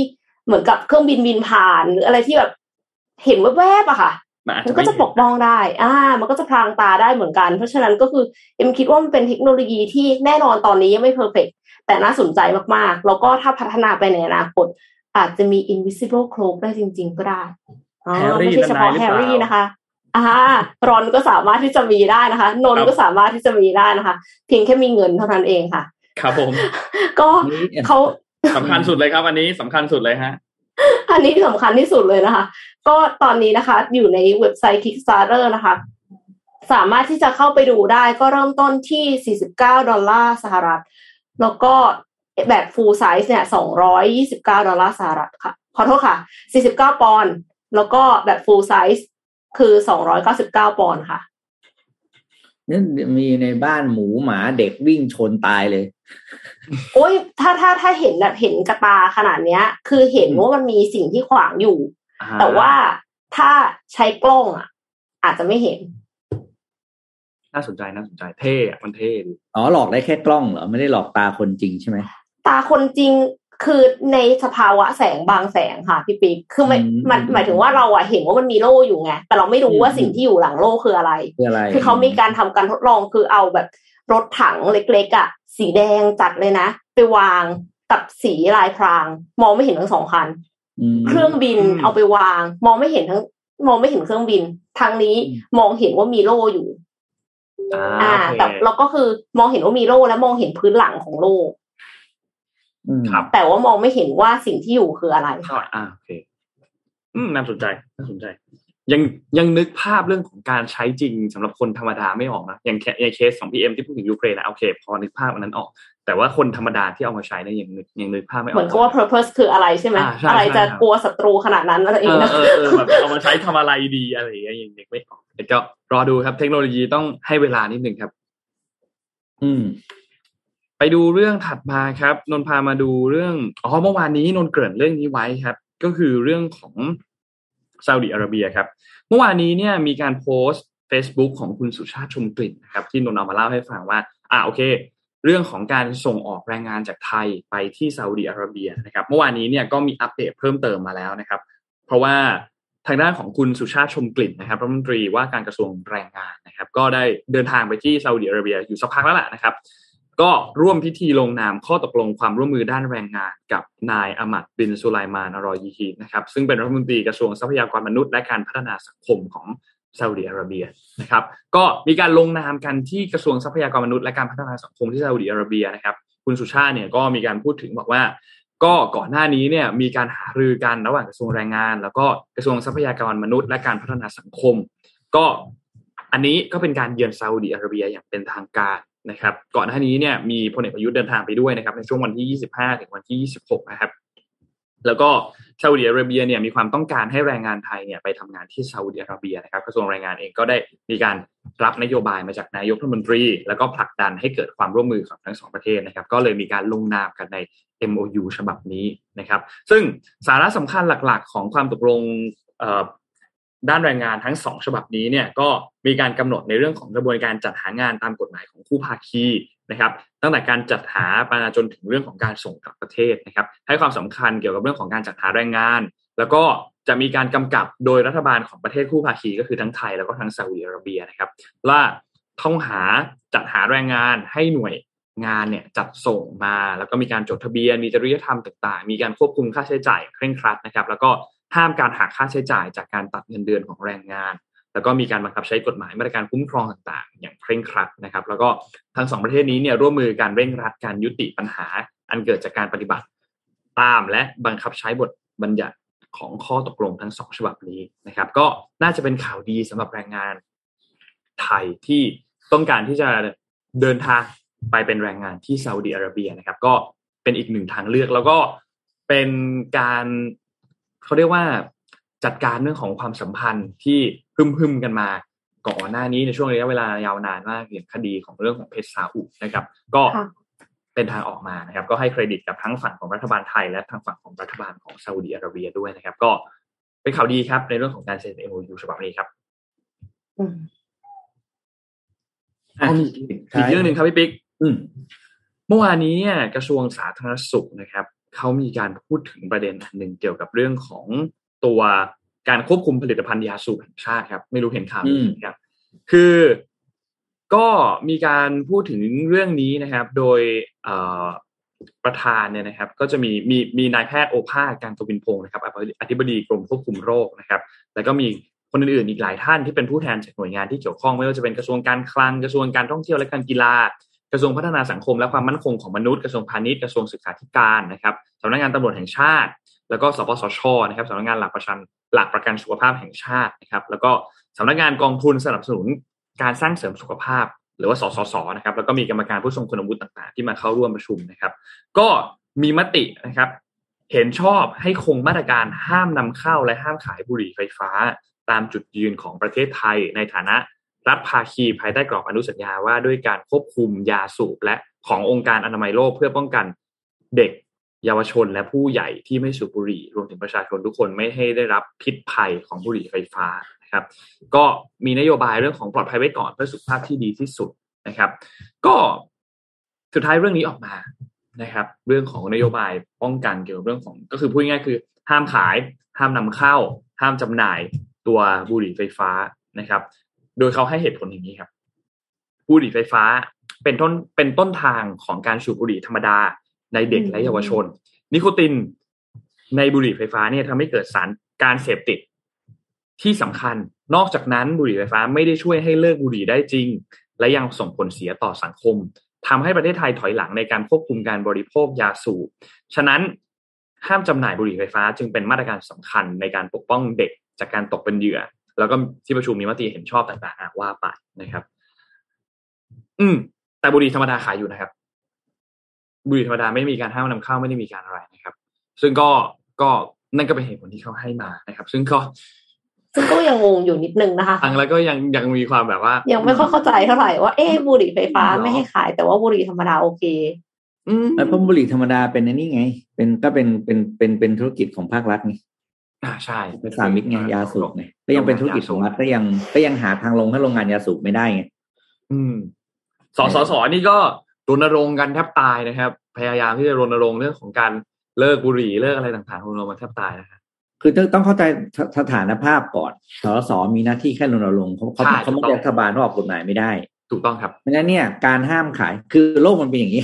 เหมือนกับเครื่องบินบินผ่าน หรืออะไรที่แบบเห็นแวบๆอะค่ะมันอาจมัจะนก็จะปกป้องได้ อ่า มันก็จะพรางตาได้เหมือนกัน เพราะฉะนั้นก็คือเอ็มคิดว่ามันเป็นเทคโนโลยีที่แน่นอนตอนนี้ยังไม่เพอร์เฟกแต่น่าสนใจมากๆ แล้วก็ถ้าพัฒนาไปในอนาคต อาจจะมี invisible cloak ได้จริง ๆ ก็ได้อ๋อแฮร์รี่ไม่ใช่เฉพาะนั่นแฮนายหรือร์เปล่ารี่นะคะอ่ารอนก็สามารถที่จะมีได้นะคะ นนครับก็สามารถที่จะมีได้นะคะ เพียงแค่มีเงินเท่านั้นเองค่ะ ครับผม ก็นี่เขา สำคัญสุดเลยครับ อันนี้สำคัญสุดเลยฮะอันนี้สำคัญที่สุดเลยนะคะ ก็ตอนนี้นะคะ อยู่ในเว็บไซต์ Kickstarter นะคะ สามารถที่จะเข้าไปดูได้ก็เริ่มต้นที่ 49 ดอลลาร์สหรัฐ แล้วก็แบบ full size เนี่ย 229 ดอลลาร์สหรัฐค่ะ ขอโทษค่ะ 49 ปอนด์แล้วก็แบบ full size คือ 299 ปอนด์ค่ะนี่มีในบ้านหมูหมาเด็กวิ่งชนตายเลย โอ้ยถ้าถ้าถ้าเห็นแบบเห็นกระตาขนาดเนี้ย คือเห็นว่ามันมีสิ่งที่ขวางอยู่ แต่ว่าถ้าใช้กล้องอะ อาจจะไม่เห็น น่าสนใจน่าสนใจเท่อะมันเท่ดีอ๋อหลอกได้แค่กล้องเหรอไม่ได้หลอกตาคนจริงใช่ไหมตาคนจริงคือในสภาวะแสงบางแสงค่ะพี่ปิ๊กคือไม่อืมมันหมายถึงว่าเราอะเห็นว่ามันมีโล่อยู่ไงแต่เราไม่รู้ว่าอืมสิ่งที่อยู่หลังโล่คืออะไร คืออะไรคือเขามีการทำการทดลองคือเอาแบบ รถถังเล็กๆอะสีแดงจัดเลยนะ ไปวางกับสีลายพราง มองไม่เห็นทั้งสองคันมเครื่องบินเอาไปวาง มองไม่เห็นทั้ง มองไม่เห็นเครื่องบิน ทางนี้อืมมองเห็นว่ามีโล่อยู่ อ่าอ่าโอเคแต่เราก็คือมองเห็นว่ามีโล่และมองเห็นพื้นหลังของโล่อืมครับแต่ว่ามองไม่เห็นว่าสิ่งที่อยู่คืออะไรเข้าอ่าโอเค อืมน่าสนใจน่าสนใจ ยังยังนึกภาพเรื่องของการใช้จริงสำหรับคนธรรมดาไม่ออกนะอย่างแค่ในเคสของพีเอ็มที่พูดถึงยูเครนนะโอเคพอนึกภาพอันนั้นออก แต่ว่าคนธรรมดาที่เอามาใช้เนี่ยยังนึกยังนึกภาพไม่ออกเหมือนกับว่า purpose คืออะไรใช่ไหมอ่าใช่อะไรจะใช่ครับกลัวศัตรูขนาดนั้นอะไรอเอย่างอเงี้ยเออเออแบบเอามาใช้ทำอะไรดีอะไรอย่างเงี้ยยังนึกไม่ออกแต่ก็รอดูครับ เทคโนโลยีต้องให้เวลานิดหนึ่งครับ อืม ไปดูเรื่องถัดมาครับ นนท์พามาดูเรื่องอ๋อเมื่อวานนี้นนท์เกริ่นเรื่องนี้ไว้ครับ ก็คือเรื่องของ ซาอุดิอาระเบียครับ เมื่อวานนี้เนี่ยมีการโพสต์ Facebook ของคุณสุชาติชมกลิ่นนะครับที่นนเอามาเล่าให้ฟังว่าอ่าโอเค เรื่องของการส่งออกแรงงานจากไทยไปที่ซาอุดิอาระเบียนะครับ เมื่อวานนี้เนี่ยก็มีอัปเดตเพิ่มเติมมาแล้วนะครับ เพราะว่าทางด้านของคุณสุชาติชมกลิ่นนะครับรัฐมนตรีว่าการกระทรวงแรงงานนะครับ ก็ได้เดินทางไปที่ซาอุดิอาระเบียอยู่สักพักแล้วแหละนะครับ ก็ร่วมพิธีลงนามข้อตกลงความร่วมมือด้านแรงงานกับนายอามัดบินสุไลมานอรอยีฮีนะครับซึ่งเป็นรัฐมนตรีกระทรวงทรัพยากรมนุษย์และการพัฒนาสังคมของซาอุดิอาระเบียนะครับก็มีการลงนามกันที่กระทรวงทรัพยากรมนุษย์และการพัฒนาสังคมที่ซาอุดิอาระเบียนะครับคุณสุชาติเนี่ยก็มีการพูดถึงบอกว่า ก็ก่อนหน้านี้เนี่ยมีการหารือกันระหว่างกระทรวงแรงงาน แล้วก็กระทรวงทรัพยากรมนุษย์ และการพัฒนาสังคม ก็อันนี้ก็เป็นการเยือนซาอุดิอาระเบียอย่างเป็นทางการ นะครับก่อนหน้านี้เนี่ยมีพลเอกประยุทธ์เดินทางไปด้วยนะครับในช่วงวันที่ 25 ถึงวันที่ 26 นะครับ แล้วก็ซาอุดิอาระเบียเนี่ยมีความต้องการให้แรงงานไทยเนี่ยไปทำงานที่ซาอุดิอาระเบียนะครับกระทรวงแรงงานเองก็ได้มีการรับนโยบายมาจากนายกรัฐมนตรี แล้วก็ผลักดันให้เกิดความร่วมมือของทั้งสองประเทศนะครับ ก็เลยมีการลงนามกันใน MOU ฉบับนี้นะครับ ซึ่งสาระสำคัญหลักๆ ของความตกลง ด้านแรงงานทั้งสองฉบับนี้เนี่ยก็มีการกำหนดในเรื่องของกระบวนการจัดหางานตามกฎหมายของคู่ภาคีนะครับตั้งแต่การจัดหาไปจนถึงเรื่องของการส่งกลับประเทศนะครับให้ความสำคัญเกี่ยวกับเรื่องของการจัดหาแรงงาน แล้วก็จะมีการกำกับโดยรัฐบาลของประเทศคู่ภาคีก็คือทั้งไทยแล้วก็ทั้งซาอุดิอาระเบียนะครับว่าต้องหาจัดหาแรงงานให้หน่วยงานเนี่ยจัดส่งมา แล้วก็มีการจดทะเบียน มีจริยธรรมต่างๆ มีการควบคุมค่าใช้จ่ายเคร่งครัดนะครับ แล้วก็ ห้ามการหักค่าใช้จ่ายจากการตัดเงินเดือนของแรงงาน แล้วก็มีการบังคับใช้กฎหมายมาตรการคุ้มครองต่าง ๆ อย่างเคร่งครัดนะครับ แล้วก็ทั้งสองประเทศนี้เนี่ยร่วมมือการเร่งรัดการยุติปัญหา อันเกิดจากการปฏิบัติ ตามและบังคับใช้บทบัญญัติของข้อตกลงทั้งสองฉบับนี้นะครับ ก็น่าจะเป็นข่าวดีสำหรับแรงงานไทยที่ต้องการที่จะเดินทางไปเป็นแรงงานที่ซาอุดิอาระเบียนะครับ ก็เป็นอีกหนึ่งทางเลือกแล้วก็เป็นการ เขาเรียกว่าจัดการเรื่องของความสัมพันธ์ที่พึมๆกันมาก่อนหน้านี้ในช่วงระยะเวลายาวนานมากอย่างคดีของเรื่องของเพชรซาอุนะครับ ก็เป็นทางออกมานะครับ ก็ให้เครดิตกับทั้งฝั่งของรัฐบาลไทย และทางฝั่งของรัฐบาลของซาอุดิอาระเบียด้วยนะครับ ก็เป็นข่าวดีครับในเรื่องของการเซ็นเอ็มยูฉบับนี้ครับมีอีกเรื่องหนึ่งครับพี่ปิ๊กเมื่อวานนี้กระทรวงสาธารณสุขนะครับ เขามีการพูดถึงประเด็นอันหนึ่งเกี่ยวกับเรื่องของตัวการควบคุมผลิตภัณฑ์ยาสูบแห่งชาติครับ ไม่รู้เห็นข่าวนี้ครับ คือก็มีการพูดถึงเรื่องนี้นะครับ โดยประธานเนี่ยนะครับ ก็จะมีมีมีนายแพทย์โอภาสการกวินพงศ์นะครับอธิบดีกรมควบคุมโรคนะครับ แล้วก็มีคนอื่นๆอีกหลายท่านที่เป็นผู้แทนจากหน่วยงานที่เกี่ยวข้องไม่ว่าจะเป็นกระทรวงการคลังกระทรวงการท่องเที่ยวและการกีฬา กระทรวงพัฒนาสังคมและความมั่นคงของมนุษย์กระทรวงพาณิชย์กระทรวงศึกษาธิการนะครับสำนักงานตำรวจแห่งชาติ แล้วก็สปสชนะครับสำนักงานหลักประกันหลักประกันสุขภาพแห่งชาตินะครับแล้วก็สำนักงานกองทุนสนับสนุนการสร้างเสริมสุขภาพ หรือว่าสสสนะครับแล้วก็มีกรรมการผู้ทรงคุณวุฒิต่างๆ ที่มาเข้าร่วมประชุมนะครับ ก็มีมตินะครับ เห็นชอบให้คงมาตรการห้ามนำเข้าและห้ามขายบุหรี่ไฟฟ้า ตามจุดยืนของประเทศไทยในฐานะ รัฐภาคีภายใต้กรอบอนุสัญญาว่าด้วยการควบคุมยาสูบและขององค์การอนามัยโลกเพื่อป้องกันเด็กเยาวชนและผู้ใหญ่ที่ไม่สูบบุหรี่รวมถึงประชาชนทุกคนไม่ให้ได้รับพิษภัยของบุหรี่ไฟฟ้านะครับ ก็มีนโยบายเรื่องของปลอดภัยไว้ก่อนเพื่อสุขภาพที่ดีที่สุดนะครับ ก็สุดท้ายเรื่องนี้ออกมานะครับ เรื่องของนโยบายป้องกันเกี่ยวกับเรื่องของ ก็คือพูดง่ายๆคือ ห้ามขาย ห้ามนำเข้า ห้ามจำหน่ายตัวบุหรี่ไฟฟ้านะครับ โดยเขาให้เหตุผลอย่างนี้ครับบุหรี่ไฟฟ้าเป็นต้นเป็นต้นทางของการสูบบุหรี่ธรรมดาในเด็กและเยาวชน นิโคตินในบุหรี่ไฟฟ้าเนี่ยทำให้เกิดสารการเสพติดที่สำคัญ นอกจากนั้นบุหรี่ไฟฟ้าไม่ได้ช่วยให้เลิกบุหรี่ได้จริง และยังส่งผลเสียต่อสังคมทำให้ประเทศไทยถอยหลังในการควบคุมการบริโภคยาสูบฉะนั้นห้ามจำหน่ายบุหรี่ไฟฟ้า จึงเป็นมาตรการสำคัญในการปกป้องเด็กจากการตกเป็นเหยื่อ แล้วก็ที่ประชุมมีมติเห็นชอบต่างๆว่าไปนะครับ อืม แต่บุหรี่ธรรมดาขายอยู่นะครับ บุหรี่ธรรมดาไม่มีการห้ามนำเข้าไม่ได้มีการอะไรนะครับ ซึ่งก็ก็นั่นก็เป็นเหตุผลที่เขาให้มานะครับ ซึ่งก็ซึ่งก็ยังงงอยู่นิดนึงนะคะฟังแล้วก็ยังยังมีความแบบว่า ยังไม่ค่อยเข้าใจเท่าไหร่ว่าเอ๊บุหรี่ไฟฟ้าไม่ให้ขาย แต่ว่าบุหรี่ธรรมดาโอเคอืมเพราะบุหรี่ธรรมดาเป็นนี่ไง เป็นก็เป็นเป็นเป็นเป็นธุรกิจของภาครัฐไง อ่าใช่เป็นสามิตไงยาสูบไงก็ยังเป็นธุรกิจของรัฐก็ยังก็ยังหาทางลงให้โรงงานยาสูบไม่ได้ไงอืมสสสนี่ก็รณรงค์กันแทบตายนะครับ พยายามที่จะรณรงค์เรื่องของการเลิกบุหรี่เลิกอะไรต่างๆรณรงค์มาแทบตายนะครับคือต้องเข้าใจสถานภาพก่อนสสมีหน้าที่แค่รณรงค์เขาเขาเขาไม่รัฐบาลออกกฎหมายไม่ได้ ถูกต้องครับเพราะฉะนั้นเนี่ยการห้ามขายคือโลกมันเป็นอย่างนี้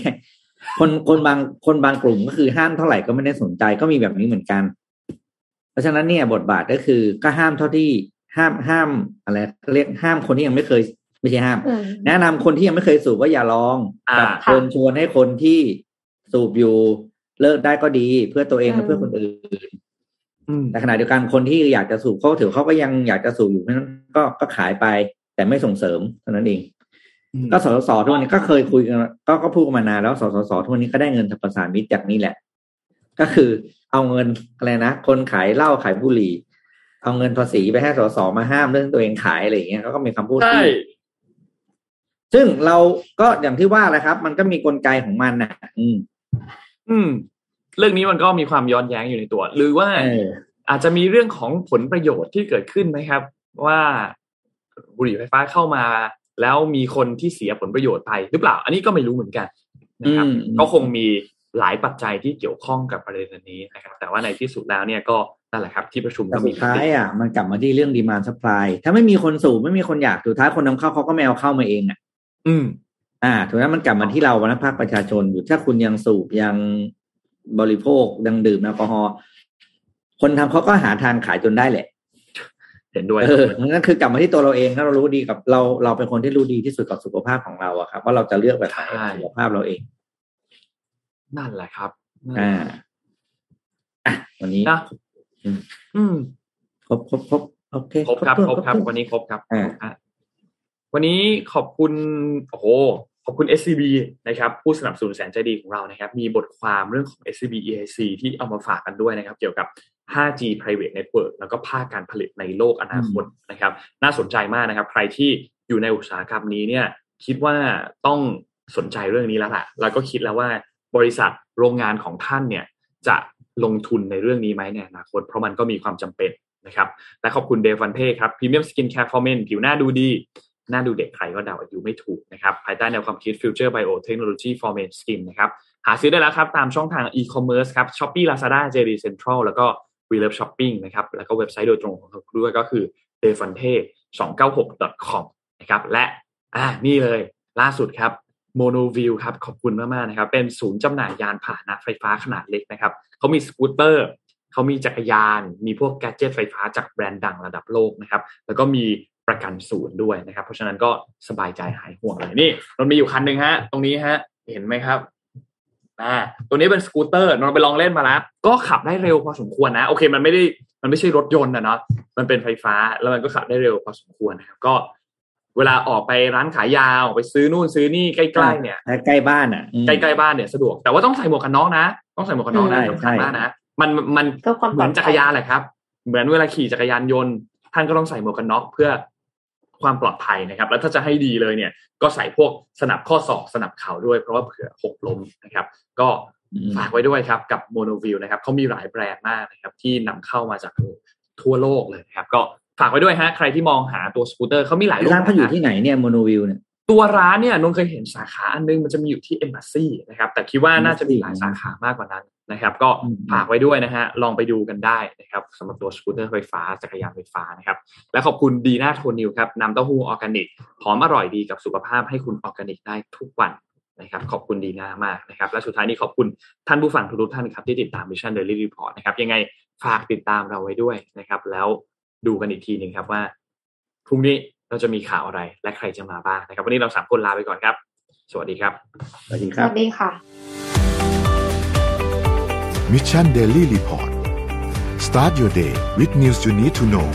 คนคนบางคนบางกลุ่มก็คือห้ามเท่าไหร่ก็ไม่ได้สนใจก็มีแบบนี้เหมือนกันเพ ราะฉะนั้นเนี่ยบทบาทก็คือก็ห้ามเท่าที่ห้ามห้ามอะไรเรียกห้ามคนที่ยังไม่เคยไม่ใช่ห้าม แนะนำคนที่ยังไม่เคยสูบว่าอย่าลองกับเชิญชวนให้คนที่สูบอยู่เลิกได้ก็ดีเพื่อตัวเองและเพื่อคนอื่นแต่ขณะเดียวกันคนที่อยากจะสูบเขาถือเขาก็ยังอยากจะสูบอยู่เพราะนั้นก็ก็ขายไป แต่ไม่ส่งเสริมเท่านั้นเอง ก็สสสทุกวันนี้ก็เคยคุยกันก็ก็พูดกันมานานแล้วสสสทุกวันนี้ก็ได้เงินทางประสานมิตรจากนี้แหละ ก็คือเอาเงินอะไรนะคนขายเหล้าขายบุหรี่ เอาเงินภาษีไปให้สสมาห้ามเรื่องตัวเองขายอะไรอย่างเงี้ยเขาก็มีคำพูดที่ซึ่งเราก็อย่างที่ว่าแหละครับ มันก็มีกลไกของมันนะอืม อืม เรื่องนี้มันก็มีความย้อนแย้งอยู่ในตัว หรือว่าอาจจะมีเรื่องของผลประโยชน์ที่เกิดขึ้นไหมครับ ว่าบุหรี่ไฟฟ้าเข้ามา แล้วมีคนที่เสียผลประโยชน์ไปหรือเปล่า อันนี้ก็ไม่รู้เหมือนกันนะครับ ก็คงมี หลายปัจจัยที่เกี่ยวข้องกับประเด็นนี้นะครับ แต่ว่าในที่สุดแล้วเนี่ยก็นั่นแหละครับ ที่ประชุมก็มีสุดท้ายอะมันกลับมาที่เรื่องดีมานสปายถ้าไม่มีคนสูบไม่มีคนอยากสุดท้ายคนนำเข้าเขาก็ไม่เอาเข้ามาเองอะ อืม อ่าถูกไหมมันกลับมาที่เราวันภาคประชาชนอยู่ถ้าคุณยังสูบยังบริโภคยังดื่มแอลกอฮอล์คนทำเขาก็หาทางขายจนได้แหละ เห็นด้วยเออนั่นคือกลับมาที่ตัวเราเองถ้าเรารู้ดีกับเราเราเป็นคนที่รู้ดีที่สุดกับสุขภาพของเราอะครับว่าเราจะเลือกแบบไหนสุขภาพเราเอง นั่นแหละครับอ่าอะวันนี้นะอืมครบครบครบโอเคครบครับครบครับ วันนี้ครบครับอ่าวันนี้ขอบคุณโอ้โหขอบคุณ SCB นะครับ ผู้สนับสนุนแสนใจดีของเรานะครับ มีบทความเรื่องของ SCB EIC ที่เอามาฝากกันด้วยนะครับ เกี่ยวกับ 5G private network แล้วก็ภาคการผลิตในโลกอนาคตนะครับ น่าสนใจมากนะครับ ใครที่อยู่ในอุตสาหกรรมนี้เนี่ย คิดว่าต้องสนใจเรื่องนี้แล้วล่ะ แล้วก็คิดแล้วว่า บริษัทโรงงานของท่านเนี่ยจะลงทุนในเรื่องนี้ไหมในอนาคตเพราะมันก็มีความจำเป็นนะครับและขอบคุณเดฟันเทครับ premium skincare for men ผิวหน้าดูดี หน้าดูเด็กใครก็เดาอายุไม่ถูกนะครับภายใต้แนวความคิด Future Bio Technology for Men Skin นะครับหาซื้อได้แล้วครับ ตามช่องทาง e-commerce ครับ Shopee Lazada JD Central แล้วก็ We Love Shopping นะครับแล้วก็เว็บไซต์โดยตรงของเขาด้วยก็คือ d e f a n t e 296 com นะครับและอ่านี่เลยล่าสุดครับ Monoview ครับขอบคุณมากๆนะครับ เป็นศูนย์จำหน่ายยานพาหนะไฟฟ้าขนาดเล็กนะครับเขามีสกูตเตอร์เขามีจักรยาน มีพวกแกจิตไฟฟ้าจากแบรนด์ดังระดับโลกนะครับ แล้วก็มีประกันศูนย์ด้วยนะครับ เพราะฉะนั้นก็สบายใจหายห่วงเลยนี่นนมีอยู่คันหนึ่งฮะ ตรงนี้ฮะ เห็นไหมครับอ่าตัวนี้เป็นสกูตเตอร์นนไปลองเล่นมาแล้ว ก็ขับได้เร็วพอสมควรนะ โอเค มันไม่ได้มันไม่ใช่รถยนต์นะเนาะมันเป็นไฟฟ้าแล้วมันก็ขับได้เร็วพอสมควรนะครับก็ เวลาออกไปร้านขายยาวไปซื้อนู่นซื้อนี่ใกล้ๆเนี่ยใกล้บ้านอะใกล้ๆบ้านเนี่ยสะดวกแต่ว่าต้องใส่หมวกกันน็อกนะต้องใส่หมวกกันน็อกนะใช่สำคัญมากนะมันมันเพื่อความเหปลมืออดนภัยจักรยานแหละครับ เหมือนเวลาขี่จักรยานยนต์ ท่านก็ต้องใส่หมวกกันน็อกเพื่อความปลอดภัยนะครับ แล้วถ้าจะให้ดีเลยเนี่ย ก็ใส่พวกสนับข้อศอกสนับเข่าด้วย เพราะว่าเผื่อหกล้มนะครับ ก็อืมฝากไว้ด้วยครับกับโมโนวิวนะครับเขามีหลายแบรนด์มากนะครับ ที่นำเข้ามาจากทั่วโลกเลยนะครับ ก็ ฝากไว้ด้วยฮะ ใครที่มองหาตัวสกูตเตอร์เขามีหลายรูปร้านเขาอยู่แบบะที่ไหนเนี่ยโมโนวิวเนี่ยตัวร้านเนี่ยนนท์เคยเห็นสาขาอันนึงมันจะมีอยู่ที่เอมบ s ซีนะครับแต่คิดว่าน่าจะมีหลายสาขามากกว่านั้นนะครับ ก็อืมฝากไว้ด้วยนะฮะลองไปดูกันได้นะครับสำหรับตัวสกูตเตอร์ไฟฟ้าจักรยานไฟฟ้านะครับและขอบคุณดีน่าโทนิวครับน้ำเต้าหู้ออร์แกนิกหอมอร่อยดีกับสุขภาพให้คุณออร์แกนิกได้ทุกวันนะครับขอบคุณดีน่ามากนะครับ และสุดท้ายนี้ขอบคุณท่านผู้ฟังทุกๆท่านครับที่ติดตาม Mission Daily Report นะครับยังไงฝากติดตามเราไว้ด้วยนะครับ แล้ว ดูกันอีกทีหนึ่งครับว่าพรุ่งนี้เราจะมีข่าวอะไรและใครจะมาบ้างนะครับ วันนี้เราสามคนลาไปก่อนครับ สวัสดีครับ สวัสดีสครับวัสดีค่ะ Mission Daily Report start your day with news you need to know